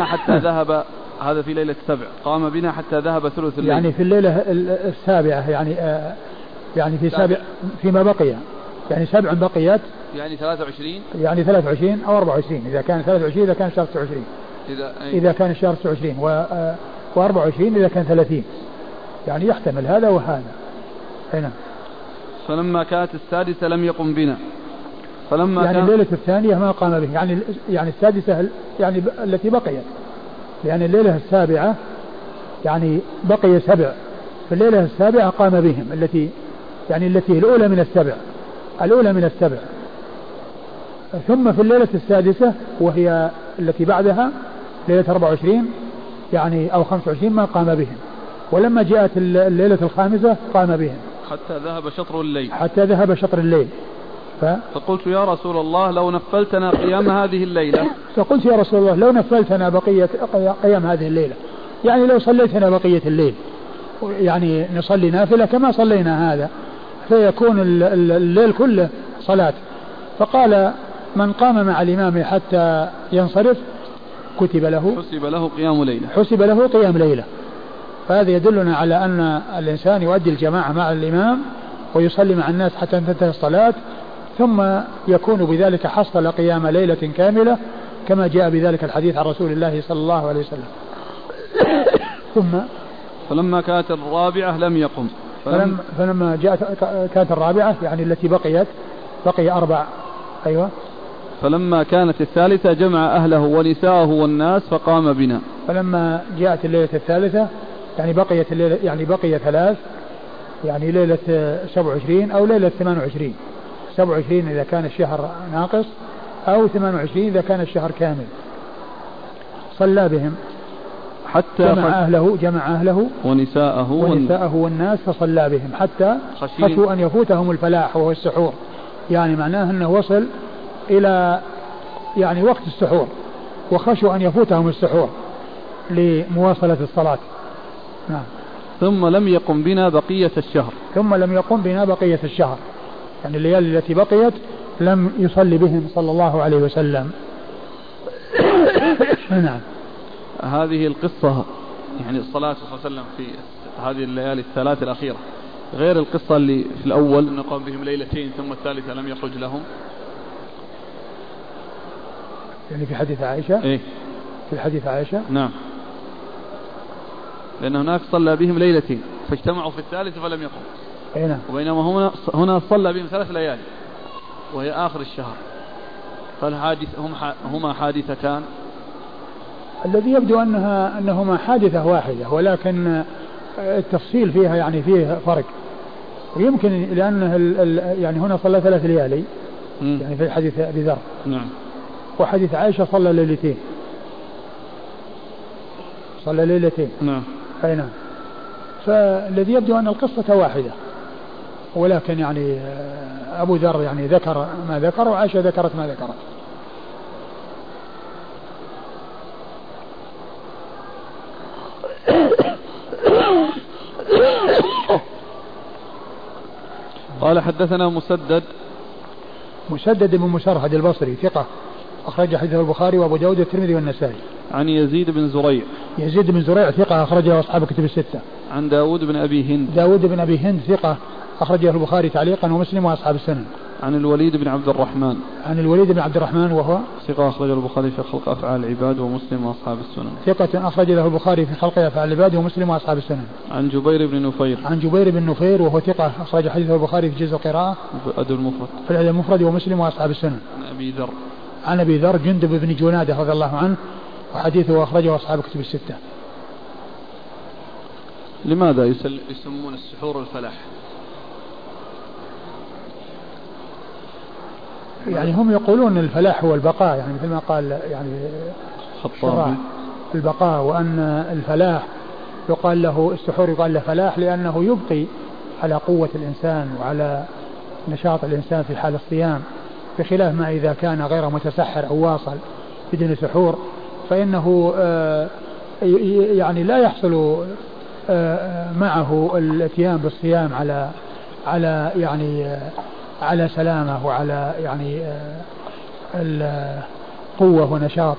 Speaker 1: حتى ذهب. هذا في ليلة السبع. قام بنا حتى ذهب ثلث الليل.
Speaker 2: يعني في الليلة السابعة يعني آه يعني في سابع فيما بقي. يعني سبع بقيت.
Speaker 1: يعني 23
Speaker 2: يعني 23 أو 24 إذا كان 23 إذا كان 23 إذا, إذا كان الشهر 29 و و24 إذا كان 30 يعني يحتمل هذا وهذا. أي نعم.
Speaker 1: فلما كانت السادسة لم يقم بنا. فلما
Speaker 2: يعني الليلة الثانية ما قام به. يعني يعني السادسة يعني التي بقيت. لأن الليلة السابعة يعني بقي سبع. في الليلة السابعة قام بهم. التي يعني التي الأولى من السبع. الأولى من السبع. ثم في الليلة السادسة وهي التي بعدها ليلة 24 يعني أو 25 ما قام بهم. ولما جاءت الليلة الخامسة قام بهم.
Speaker 1: حتى ذهب شطر الليل.
Speaker 2: حتى ذهب شطر الليل.
Speaker 1: ف... فقلت يا رسول الله لو نفلتنا قيام هذه الليلة.
Speaker 2: فقلت يا رسول الله لو نفلتنا بقية قيام هذه الليلة. يعني لو صليتنا بقية الليل. يعني نصلي نافلة كما صلينا هذا. فيكون الليل كله صلاة. فقال من قام مع الإمام حتى ينصرف كتب له
Speaker 1: حسب له قيام ليلة.
Speaker 2: حسب له قيام ليلة. فهذا يدلنا على أن الإنسان يؤدي الجماعة مع الإمام ويصلي مع الناس حتى تنتهي الصلاة ثم يكون بذلك حصل قيام ليلة كاملة كما جاء بذلك الحديث عن رسول الله صلى الله عليه وسلم. ثم
Speaker 1: فلما كانت الرابعة لم يقم.
Speaker 2: فلما, فلما جاءت كانت الرابعة يعني التي بقيت بقي أربع أيوة.
Speaker 1: فلما كانت الثالثة جمع أهله ونساءه والناس فقام بنا.
Speaker 2: فلما جاءت الليلة الثالثة يعني بقيت الليلة يعني بقي ثلاث يعني ليلة 27 أو ليلة 28 27 إذا كان الشهر ناقص أو 28 إذا كان الشهر كامل. صلى بهم. حتى جمع أهله جمع أهله
Speaker 1: ونساءه
Speaker 2: ونساءه والناس فصلى بهم. حتى خشوا أن يفوتهم الفلاح وهو السحور. يعني معناه أنه وصل إلى يعني وقت السحور وخشوا أن يفوتهم السحور لمواصلة الصلاة.
Speaker 1: نعم. ثم لم يقم بنا بقية الشهر.
Speaker 2: ثم لم يقم بنا بقية الشهر. يعني الليالي التي بقيت لم يصلي بهم صلى الله عليه وسلم.
Speaker 1: نعم. هذه القصة يعني الصلاة صلى الله عليه وسلم في هذه الليالي الثلاث الأخيرة غير القصة اللي في الأول أنه قام بهم ليلتين ثم الثالثة لم يخرج لهم.
Speaker 2: يعني في حديث عائشة.
Speaker 1: إيه.
Speaker 2: في حديث عائشة.
Speaker 1: نعم. لأن هناك صلى بهم ليلتين فاجتمعوا في الثالثة فلم يقم.
Speaker 2: أي نعم.
Speaker 1: وبينما هنا هنا صلى بهم ثلاث ليالي وهي آخر الشهر. فالحادث هم هما حادثتان.
Speaker 2: الذي يبدو أنها أنهما حادثة واحدة ولكن التفصيل فيها يعني فيه فرق. ويمكن لأنه يعني هنا صلى ثلاث ليالي. يعني في حديث أبي ذر.
Speaker 1: نعم.
Speaker 2: وحديث عائشة صلى ليلتين. صلى ليلتين.
Speaker 1: نعم.
Speaker 2: أي نعم. فالذي يبدو أن القصة واحدة. ولكن يعني أبو ذر يعني ذكر ما ذكر وعائشة ذكرت ما ذكرت.
Speaker 1: قال حدثنا مسدد.
Speaker 2: مسدد بن مسرهد البصري ثقة. أخرج حديثه البخاري وأبو داود والترمذي والنسائي.
Speaker 1: عن يزيد بن زريع.
Speaker 2: يزيد بن زريع ثقة أخرجه أصحاب الكتب الستة.
Speaker 1: عن داود بن أبي هند.
Speaker 2: داود بن أبي هند ثقة أخرجه البخاري تعليقا ومسلم وأصحاب السنن.
Speaker 1: عن الوليد بن عبد الرحمن
Speaker 2: عن الوليد بن عبد الرحمن وهو
Speaker 1: ثقة أخرج البخاري في خلق أفعال العباد ومسلم وأصحاب السنن
Speaker 2: ثقة أخرج له البخاري في خلق أفعال العباد ومسلم وأصحاب السنن
Speaker 1: عن جبير بن نفير
Speaker 2: عن جبير بن نفير وهو ثقة أخرج حديثه البخاري في جزء القراءة
Speaker 1: في الأدب المفرد
Speaker 2: في الأدب المفرد ومسلم وأصحاب السنن
Speaker 1: عن أبي ذر
Speaker 2: عن أبي ذر جندب بن جنادة رضي الله عنه وحديثه أخرجه أصحاب كتب الستة.
Speaker 1: لماذا يسمون السحور الفلاح.
Speaker 2: يعني هم يقولون الفلاح هو البقاء يعني مثل ما قال يعني
Speaker 1: خطابي
Speaker 2: البقاء وأن الفلاح يقال له السحور يقال له فلاح لأنه يبقي على قوة الإنسان وعلى نشاط الإنسان في حال الصيام. بخلاف ما إذا كان غير متسحر أو واصل بدون سحور فإنه آه، يعني لا يحصل آه، معه الاتيان بالصيام على على يعني آه، على سلامة وعلى يعني القوة ونشاط.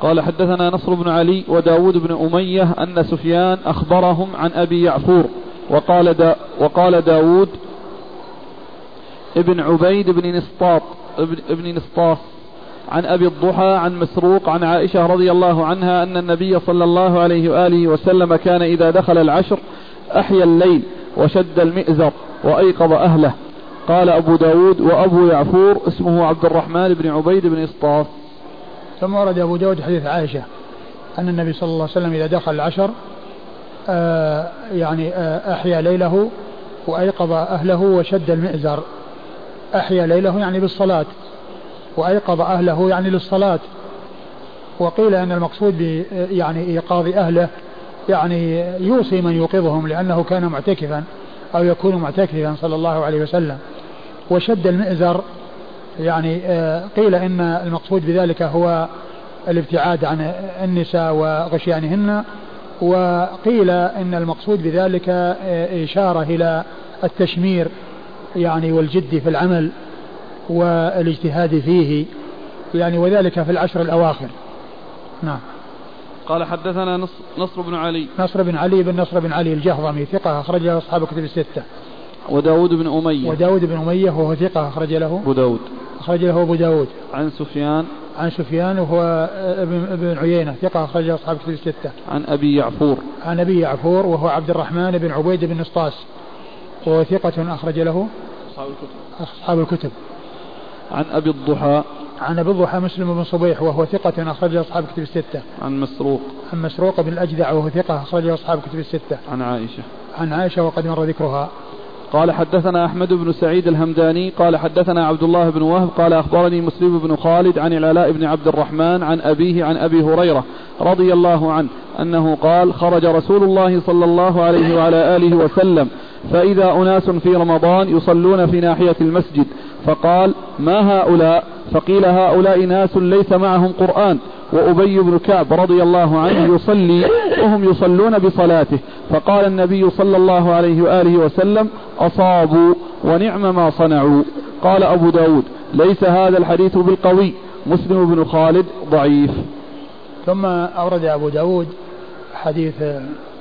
Speaker 1: قال حدثنا نصر بن علي وداود بن أمية أن سفيان أخبرهم عن أبي يعفور وقال, دا وقال داود ابن عبيد بن نسطاط ابن, ابن نسطاس عن أبي الضحى عن مسروق عن عائشة رضي الله عنها أن النبي صلى الله عليه وآله وسلم كان إذا دخل العشر أحيا الليل وشد المئزر وأيقظ أهله. قال أبو داود وأبو يعفور اسمه عبد الرحمن بن عبيد بن إسطاس
Speaker 2: ثم ورد أبو داود حديث عائشة أن النبي صلى الله عليه وسلم إذا دخل العشر آه يعني آه أحيا ليله وأيقظ أهله وشد المئزر أحيا ليله يعني بالصلاة وأيقظ أهله يعني للصلاة. وقيل أن المقصود يعني إيقاظ أهله يعني يوصي من يوقظهم لأنه كان معتكفا أو يكون معتكفا صلى الله عليه وسلم. وشد المئزر يعني آه، قيل إن المقصود بذلك هو الابتعاد عن النساء وغشيانهن وقيل إن المقصود بذلك آه، إشارة إلى التشمير يعني والجد في العمل والاجتهاد فيه يعني وذلك في العشر الأواخر. نعم.
Speaker 1: قال حدثنا نصر, نصر بن علي.
Speaker 2: نصر بن علي بن نصر بن علي الجهضمي ثقة أخرج له أصحاب الكتب الستة.
Speaker 1: وداود بن أمية.
Speaker 2: وداود بن أمية وهو ثقة أخرج له.
Speaker 1: أبو داود.
Speaker 2: أخرج له أبو داود.
Speaker 1: عن سفيان.
Speaker 2: عن سفيان وهو ابن, ابن عيينة ثقة أخرج له أصحاب الكتب الستة.
Speaker 1: عن أبي يعفور.
Speaker 2: عن أبي يعفور وهو عبد الرحمن بن عبيد بن نسطاس وهو ثقة أخرج له
Speaker 1: أصحاب الكتب
Speaker 2: أصحاب الكتب
Speaker 1: عن أبي الضحى
Speaker 2: عن أبي الضحى مسلم بن صبيح وهو ثقة أخرج أصحاب كتب الستة.
Speaker 1: عن مسروق.
Speaker 2: عن مسروق بن الأجدع وهو ثقة أخرج أصحاب كتب الستة.
Speaker 1: عن عائشة.
Speaker 2: عن عائشة وقد مر ذكرها.
Speaker 1: قال حدثنا أحمد بن سعيد الهمداني قال حدثنا عبد الله بن وهب قال أخبرني مسلم بن خالد عن العلاء بن عبد الرحمن عن أبيه عن أبي هريرة رضي الله عنه أنه قال خرج رسول الله صلى الله عليه وعلى آله وسلم فإذا أناس في رمضان يصلون في ناحية المسجد فقال ما هؤلاء؟ فقيل هؤلاء ناس ليس معهم قرآن. وأبي بن كعب رضي الله عنه يصلي وهم يصلون بصلاته. فقال النبي صلى الله عليه وآله وسلم أصابوا ونعم ما صنعوا. قال أبو داود ليس هذا الحديث بالقوي. مسلم بن خالد ضعيف.
Speaker 2: ثم أورد أبو داود حديث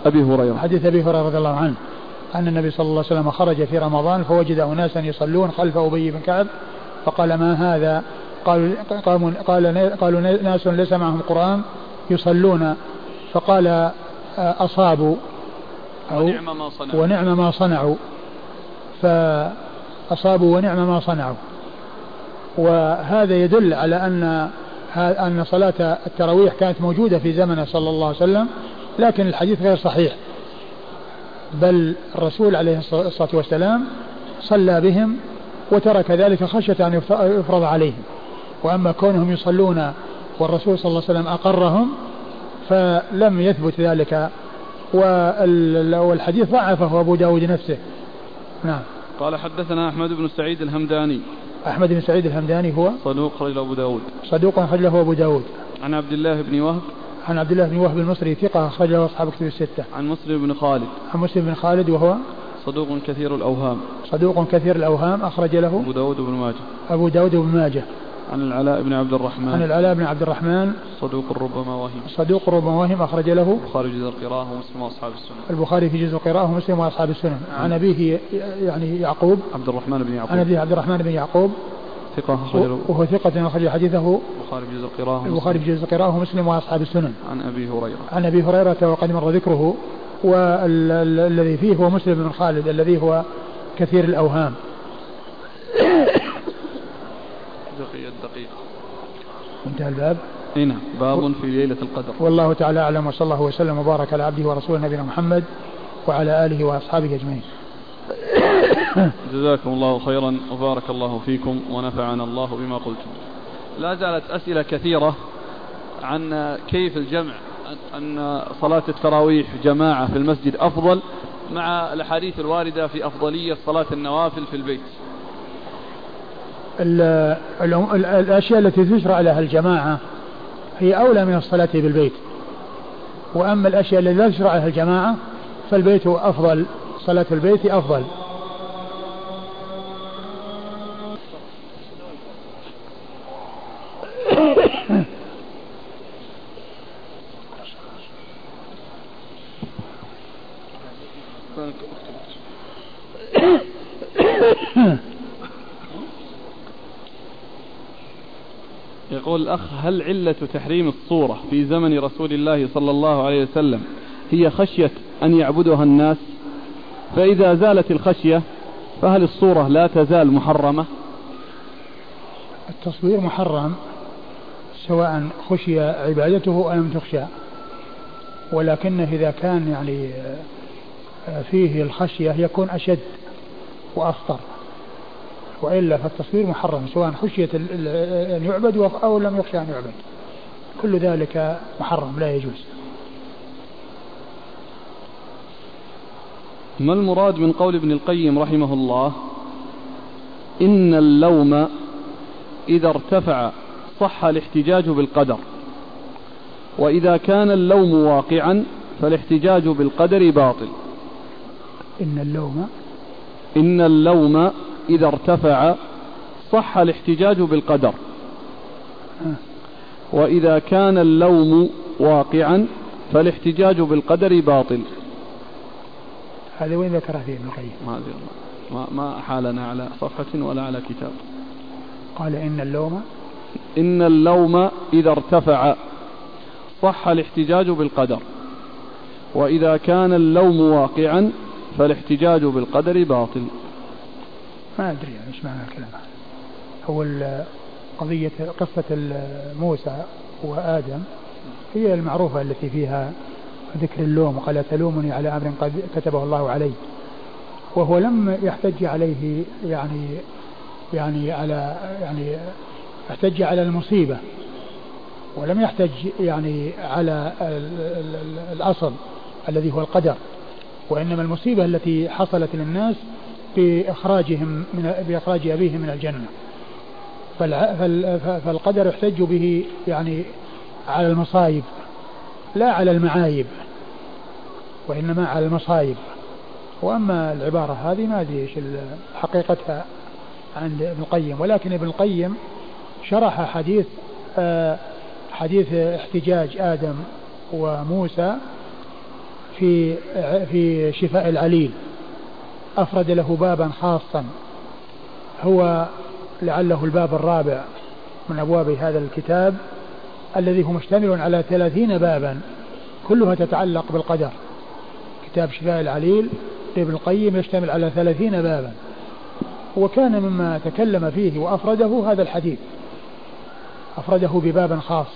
Speaker 1: أبي هريرة.
Speaker 2: حديث أبي هريرة رضي الله عنه. أن النبي صلى الله عليه وسلم خرج في رمضان فوجد أناسا يصلون خلف أبي بن كعب فقال ما هذا؟ قالوا قال قالوا ناس ليس معهم قرآن يصلون فقال أصابوا
Speaker 1: ونعم ما صنعوا.
Speaker 2: ونعم ما صنعوا فأصابوا ونعم ما صنعوا. وهذا يدل على أن أن صلاة التراويح كانت موجودة في زمنه صلى الله عليه وسلم لكن الحديث غير صحيح. بل الرسول عليه الصلاة والسلام صلى بهم وترك ذلك خشية أن يفرض عليهم. وأما كونهم يصلون والرسول صلى الله عليه وسلم أقرهم فلم يثبت ذلك. والحديث ضعفه أبو داود نفسه. نعم.
Speaker 1: قال حدثنا أحمد بن سعيد الهمداني.
Speaker 2: أحمد بن سعيد الهمداني هو
Speaker 1: صدوق خرج أبو داود.
Speaker 2: صدوق خرج له أبو داود.
Speaker 1: عن عبد الله بن وهب
Speaker 2: عن عبد الله بن وهب المصري ثقة أخرج له أصحاب كتب الستة.
Speaker 1: عن مسلم بن خالد.
Speaker 2: عن مسلم بن خالد وهو
Speaker 1: صدوق كثير الأوهام.
Speaker 2: صدوق كثير الأوهام أخرج له
Speaker 1: أبو داود بن ماجه.
Speaker 2: أبو داود بن ماجه.
Speaker 1: عن العلاء بن عبد الرحمن.
Speaker 2: عن العلاء بن عبد الرحمن.
Speaker 1: صدوق ربما وهم.
Speaker 2: صدوق ربما وهم أخرج له.
Speaker 1: البخاري في جزء القراءة ومسلم وأصحاب السنن.
Speaker 2: البخاري في جزء القراءة ومسلم وأصحاب السنن. عن أبيه يعني يعقوب.
Speaker 1: عبد الرحمن بن يعقوب.
Speaker 2: عن أبيه عبد الرحمن بن يعقوب.
Speaker 1: ثقة أخرج
Speaker 2: وهو ثقة أخرج حديثه
Speaker 1: البخاري في جزء القراءة
Speaker 2: البخاري في جزء القراءة ومسلم وأصحاب السنن.
Speaker 1: عن أبي هريرة.
Speaker 2: عن أبي هريرة وقد مر ذكره والذي فيه هو مسلم بن خالد الذي هو كثير الأوهام.
Speaker 1: دقيقة دقيقة
Speaker 2: انتهى الباب.
Speaker 1: هنا نعم. باب في ليلة القدر.
Speaker 2: والله تعالى أعلم وصلى الله وسلم وبارك على عبده ورسوله نبينا محمد وعلى آله وأصحابه أجمعين.
Speaker 1: جزاكم الله خيرا وبارك الله فيكم ونفعنا الله بما قلتم. لا زالت أسئلة كثيرة عن كيف الجمع أن صلاة التراويح جماعة في المسجد أفضل مع الأحاديث الواردة في أفضلية صلاة النوافل في البيت.
Speaker 2: الأشياء التي تشرع لها الجماعة هي أولى من الصلاة بالبيت وأما الأشياء التي لا تشرع لها الجماعة فالبيت أفضل صلاة البيت أفضل.
Speaker 1: يقول الأخ هل علة تحريم الصورة في زمن رسول الله صلى الله عليه وسلم هي خشية أن يعبدها الناس؟ فإذا زالت الخشية فهل الصورة لا تزال محرمة؟
Speaker 2: التصوير محرم سواء خشي عبادته أم لم تخشى. ولكنه إذا كان يعني فيه الخشية يكون أشد وأخطر وإلا فالتصوير محرم سواء خشية أن يعبد أو لم يخشى أن يعبد. كل ذلك محرم لا يجوز.
Speaker 1: ما المراد من قول ابن القيم رحمه الله؟ إن اللوم إذا ارتفع صح الاحتجاج بالقدر وإذا كان اللوم واقعا فالاحتجاج بالقدر باطل.
Speaker 2: إن اللوم
Speaker 1: إن اللوم إذا ارتفع صح الاحتجاج بالقدر وإذا كان اللوم واقعا فالاحتجاج بالقدر باطل.
Speaker 2: هذا وين ذكره فيه ابن القيم؟
Speaker 1: ما ما حالنا على صفحة ولا على كتاب.
Speaker 2: قال إن اللوم
Speaker 1: إن اللوم إذا ارتفع صح الاحتجاج بالقدر. وإذا كان اللوم واقعا فالاحتجاج بالقدر باطل.
Speaker 2: ما أدري يعني إيش معنى الكلام. هو قضية قصة موسى وآدم هي المعروفة التي فيها ذكر اللوم وقال تلومني على أمر قد كتبه الله علي. وهو لم يحتج عليه يعني يعني على يعني احتج على المصيبة ولم يحتج يعني على الأصل الذي هو القدر. وإنما المصيبة التي حصلت للناس بإخراجهم من بإخراج أبيهم من الجنة. فالقدر يحتج به يعني على المصايب لا على المعايب. وإنما على المصايب. وأما العبارة هذه ما أدري إيش حقيقتها عند ابن القيم. ولكن ابن القيم شرح حديث آه، حديث احتجاج آدم وموسى في في شفاء العليل. أفرد له بابا خاصا. هو لعله الباب الرابع من أبواب هذا الكتاب الذي هو مشتمل على ثلاثين بابا كلها تتعلق بالقدر. كتاب شفاء العليل لابن القيم يشتمل على ثلاثين بابا. وكان مما تكلم فيه وأفرده هذا الحديث. أفرده بباب خاص.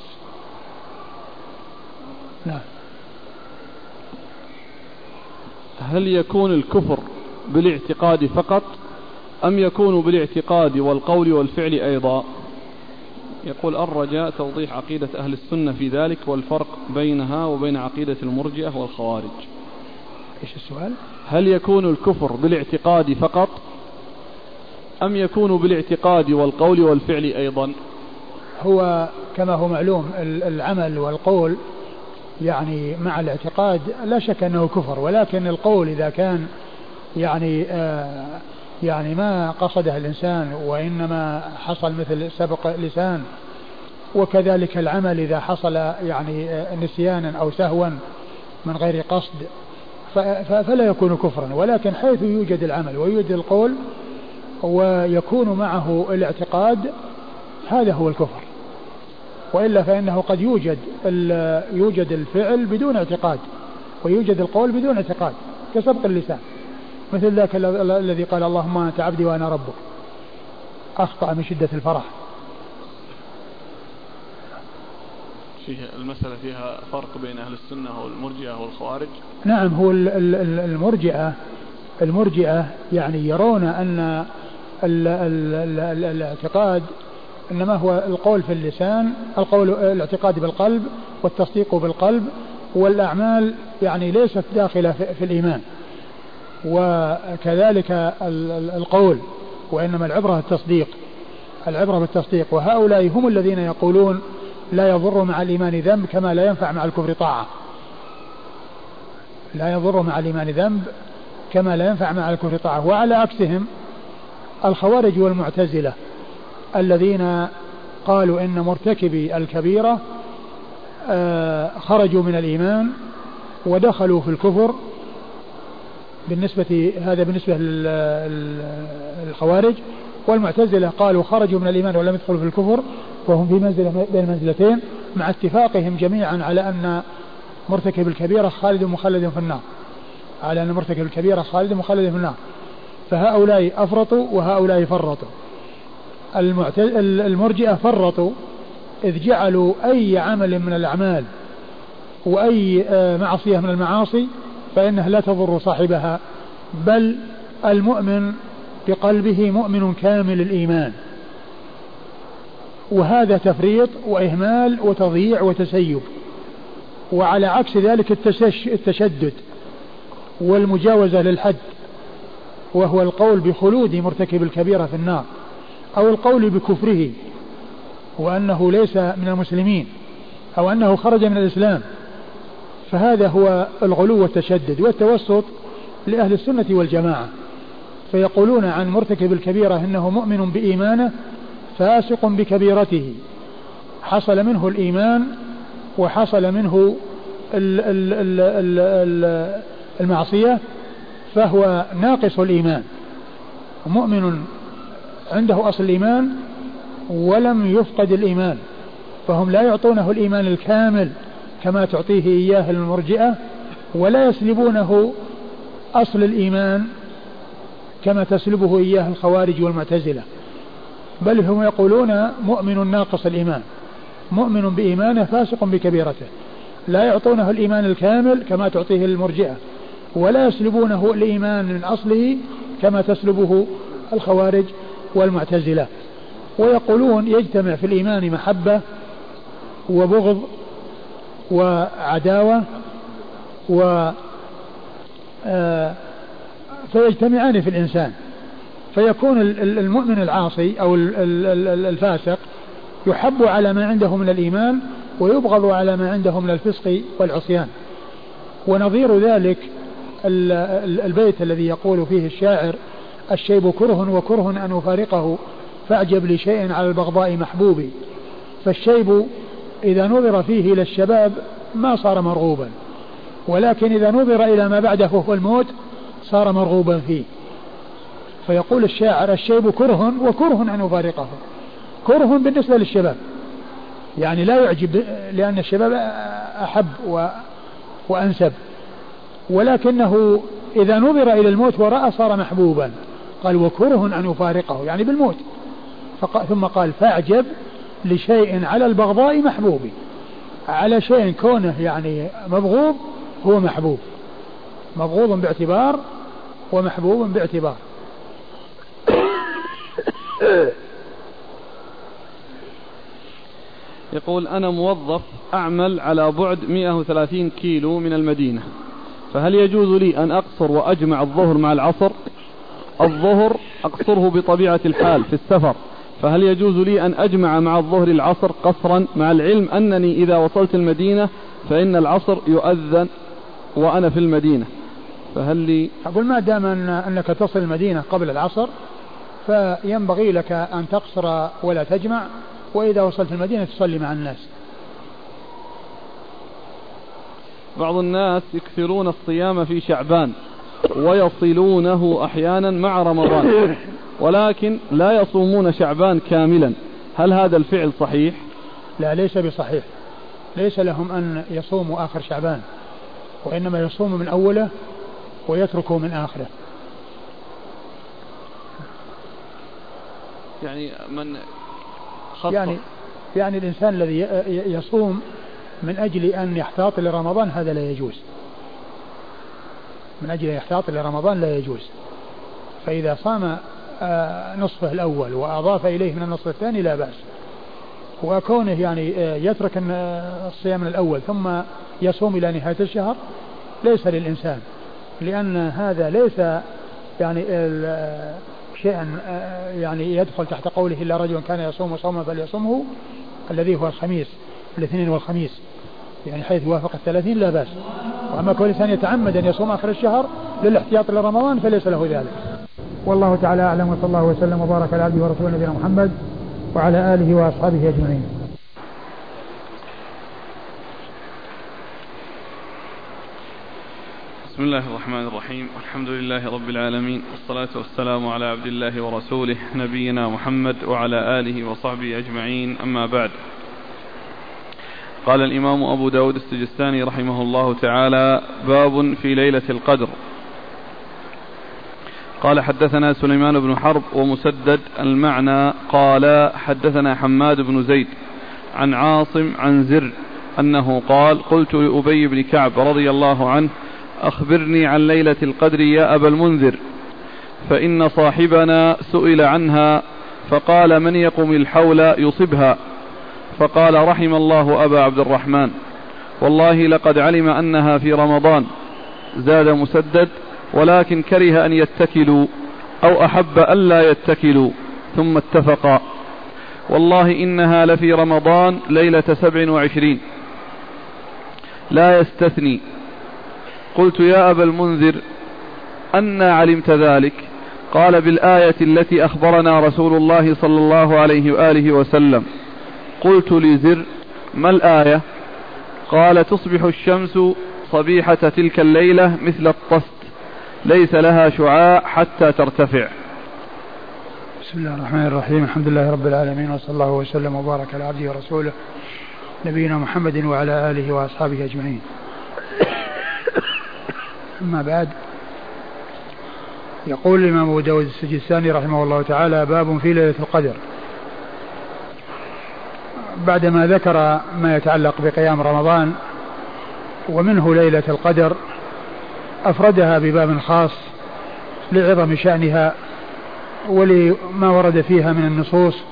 Speaker 2: نعم.
Speaker 1: هل يكون الكفر بالاعتقاد فقط أم يكون بالاعتقاد والقول والفعل أيضا؟ يقول الرجاء توضيح عقيدة أهل السنة في ذلك والفرق بينها وبين عقيدة المرجئة والخوارج.
Speaker 2: إيش السؤال؟
Speaker 1: هل يكون الكفر بالاعتقاد فقط أم يكون بالاعتقاد والقول والفعل أيضا؟
Speaker 2: هو كما هو معلوم العمل والقول يعني مع الاعتقاد لا شك أنه كفر ولكن القول إذا كان يعني آه يعني ما قصده الإنسان وإنما حصل مثل سبق لسان وكذلك العمل إذا حصل يعني آه، نسيانا أو سهوا من غير قصد فلا يكون كفرا ولكن حيث يوجد العمل ويوجد القول ويكون معه الاعتقاد هذا هو الكفر. وإلا فإنه قد يوجد يوجد الفعل بدون اعتقاد ويوجد القول بدون اعتقاد كسبق اللسان. مثل ذاك الذي قال اللهم أنت عبدي وأنا ربك. أخطأ من شدة الفرح.
Speaker 1: فيه المسألة فيها فرق بين أهل السنة والمرجئة والخوارج؟
Speaker 2: نعم هو المرجئة المرجئة يعني يرون أن الاعتقاد إنما هو القول في اللسان القول الاعتقاد بالقلب والتصديق بالقلب والأعمال يعني ليست داخلة في الإيمان. وكذلك القول وإنما العبرة التصديق العبرة بالتصديق. وهؤلاء هم الذين يقولون لا يضر مع الإيمان ذنب كما لا ينفع مع الكفر طاعة. لا يضر مع الإيمان ذنب كما لا ينفع مع الكفر طاعة. وعلى عكسهم الخوارج والمعتزلة الذين قالوا إن مرتكبي الكبيرة آه، خرجوا من الإيمان ودخلوا في الكفر بالنسبة هذا بالنسبة للخوارج. والمعتزلة قالوا خرجوا من الإيمان ولم يدخلوا في الكفر وهم في منزلة بين منزلتين مع اتفاقهم جميعا على أن مرتكب الكبيرة خالد مخلد في النار. على أن مرتكب الكبيرة خالد مخلد في النار. فهؤلاء أفرطوا وهؤلاء فرطوا. المرجئة فرطوا إذ جعلوا أي عمل من الأعمال وأي آه، معصية من المعاصي فإنها لا تضر صاحبها بل المؤمن بقلبه مؤمن كامل الإيمان. وهذا تفريط وإهمال وتضييع وتسيب. وعلى عكس ذلك التشدد والمجاوزة للحد وهو القول بخلود مرتكب الكبيرة في النار أو القول بكفره وأنه ليس من المسلمين أو أنه خرج من الإسلام. فهذا هو الغلو والتشدد والتوسط لأهل السنة والجماعة. فيقولون عن مرتكب الكبيرة إنه مؤمن بإيمانه فاسق بكبيرته. حصل منه الإيمان وحصل منه المعصية فهو ناقص الإيمان. مؤمن عنده أصل الإيمان ولم يفقد الإيمان فهم لا يعطونه الإيمان الكامل كما تعطيه إياه المرجئة ولا يسلبونه أصل الإيمان كما تسلبه إياه الخوارج والمعتزلة. بل هم يقولون مؤمن ناقص الإيمان. مؤمن بإيمانه فاسق بكبيرته. لا يعطونه الإيمان الكامل كما تعطيه المرجئة ولا يسلبونه الإيمان من أصله كما تسلبه الخوارج والمعتزلة. ويقولون يجتمع في الإيمان محبة وبغض وعداوة و آه، فيجتمعان في الإنسان. فيكون المؤمن العاصي أو الفاسق يحب على ما عنده من الإيمان ويبغض على ما عنده من الفسق والعصيان. ونظير ذلك البيت الذي يقول فيه الشاعر الشيب كره وكره أن أفارقه فأعجب لشيء على البغضاء محبوب. فالشيب إذا نظر فيه إلى الشباب ما صار مرغوبا ولكن إذا نظر إلى ما بعده وهو الموت صار مرغوبا فيه. فيقول الشاعر الشيب كره وكره أن أفارقه. كره بالنسبة للشباب. يعني لا يعجب لأن الشباب أحب و وأنسب. ولكنه إذا نظر إلى الموت ورأى صار محبوبا. قال وكره أن يفارقه يعني بالموت. ثم قال فأعجب لشيء على البغضاء محبوب. على شيء كونه يعني مبغوض هو محبوب. مبغوض باعتبار ومحبوب باعتبار.
Speaker 1: يقول أنا موظف أعمل على بعد 130 كيلو من المدينة فهل يجوز لي أن أقصر وأجمع الظهر مع العصر؟ الظهر أقصره بطبيعة الحال في السفر فهل يجوز لي أن أجمع مع الظهر العصر قصرا مع العلم أنني إذا وصلت المدينة فإن العصر يؤذن وأنا في المدينة؟ فهل لي
Speaker 2: أقول ما دام أن أنك تصل المدينة قبل العصر فينبغي لك أن تقصر ولا تجمع وإذا وصلت المدينة تصلي مع الناس.
Speaker 1: بعض الناس يكثرون الصيام في شعبان ويصلونه أحيانا مع رمضان ولكن لا يصومون شعبان كاملا. هل هذا الفعل صحيح؟
Speaker 2: لا ليس بصحيح. ليس لهم أن يصوموا آخر شعبان وإنما يصوموا من أوله ويتركوا من آخره.
Speaker 1: يعني من
Speaker 2: خطط. يعني يعني الإنسان الذي يصوم من أجل أن يحتاط لرمضان هذا لا يجوز. من أجل يحتاط لرمضان لا يجوز. فإذا صام آه، نصفه الأول وأضاف إليه من النصف الثاني لا بأس. وكونه يعني آه، يترك الصيام الأول ثم يصوم إلى نهاية الشهر ليس للإنسان لأن هذا ليس يعني شيئا يعني يدخل تحت قوله إلا رجل كان يصوم صوما فليصومه الذي هو الخميس الاثنين والخميس يعني حيث وافق الثلاثين لا بأس. وأما كل إنسان يتعمد أن يصوم آخر الشهر للاحتياط لرمضان فليس له ذلك. والله تعالى أعلم وصلى الله وسلم وبارك على عبده ورسوله نبينا محمد وعلى آله وأصحابه أجمعين.
Speaker 1: بسم الله الرحمن الرحيم. الحمد لله رب العالمين. والصلاة والسلام على عبد الله ورسوله نبينا محمد وعلى آله وصحبه أجمعين. أما بعد. قال الإمام أبو داود السجستاني رحمه الله تعالى باب في ليلة القدر. قال حدثنا سليمان بن حرب ومسدد المعنى قال حدثنا حماد بن زيد عن عاصم عن زر أنه قال قلت لأبي بن كعب رضي الله عنه أخبرني عن ليلة القدر يا أبا المنذر. فإن صاحبنا سئل عنها فقال من يقم الحول يصبها؟ فقال رحم الله أبا عبد الرحمن. والله لقد علم أنها في رمضان. زاد مسدد ولكن كره أن يتكلوا أو أحب ألا يتكلوا ثم اتفقا. والله إنها لفي رمضان ليلة سبع وعشرين. لا يستثني. قلت يا أبا المنذر أنا علمت ذلك. قال بالآية التي أخبرنا رسول الله صلى الله عليه وآله وسلم. قلت لزر ما الآية؟ قال تصبح الشمس صبيحة تلك الليلة مثل الطست ليس لها شعاع حتى ترتفع.
Speaker 2: بسم الله الرحمن الرحيم. الحمد لله رب العالمين وصلى الله وسلم وبارك على عبده ورسوله نبينا محمد وعلى آله وأصحابه أجمعين. أما بعد يقول الإمام أبو داود السجستاني رحمه الله تعالى باب في ليلة القدر. بعدما ذكر ما يتعلق بقيام رمضان ومنه ليلة القدر أفردها بباب خاص لعظم شأنها ولما ورد فيها من النصوص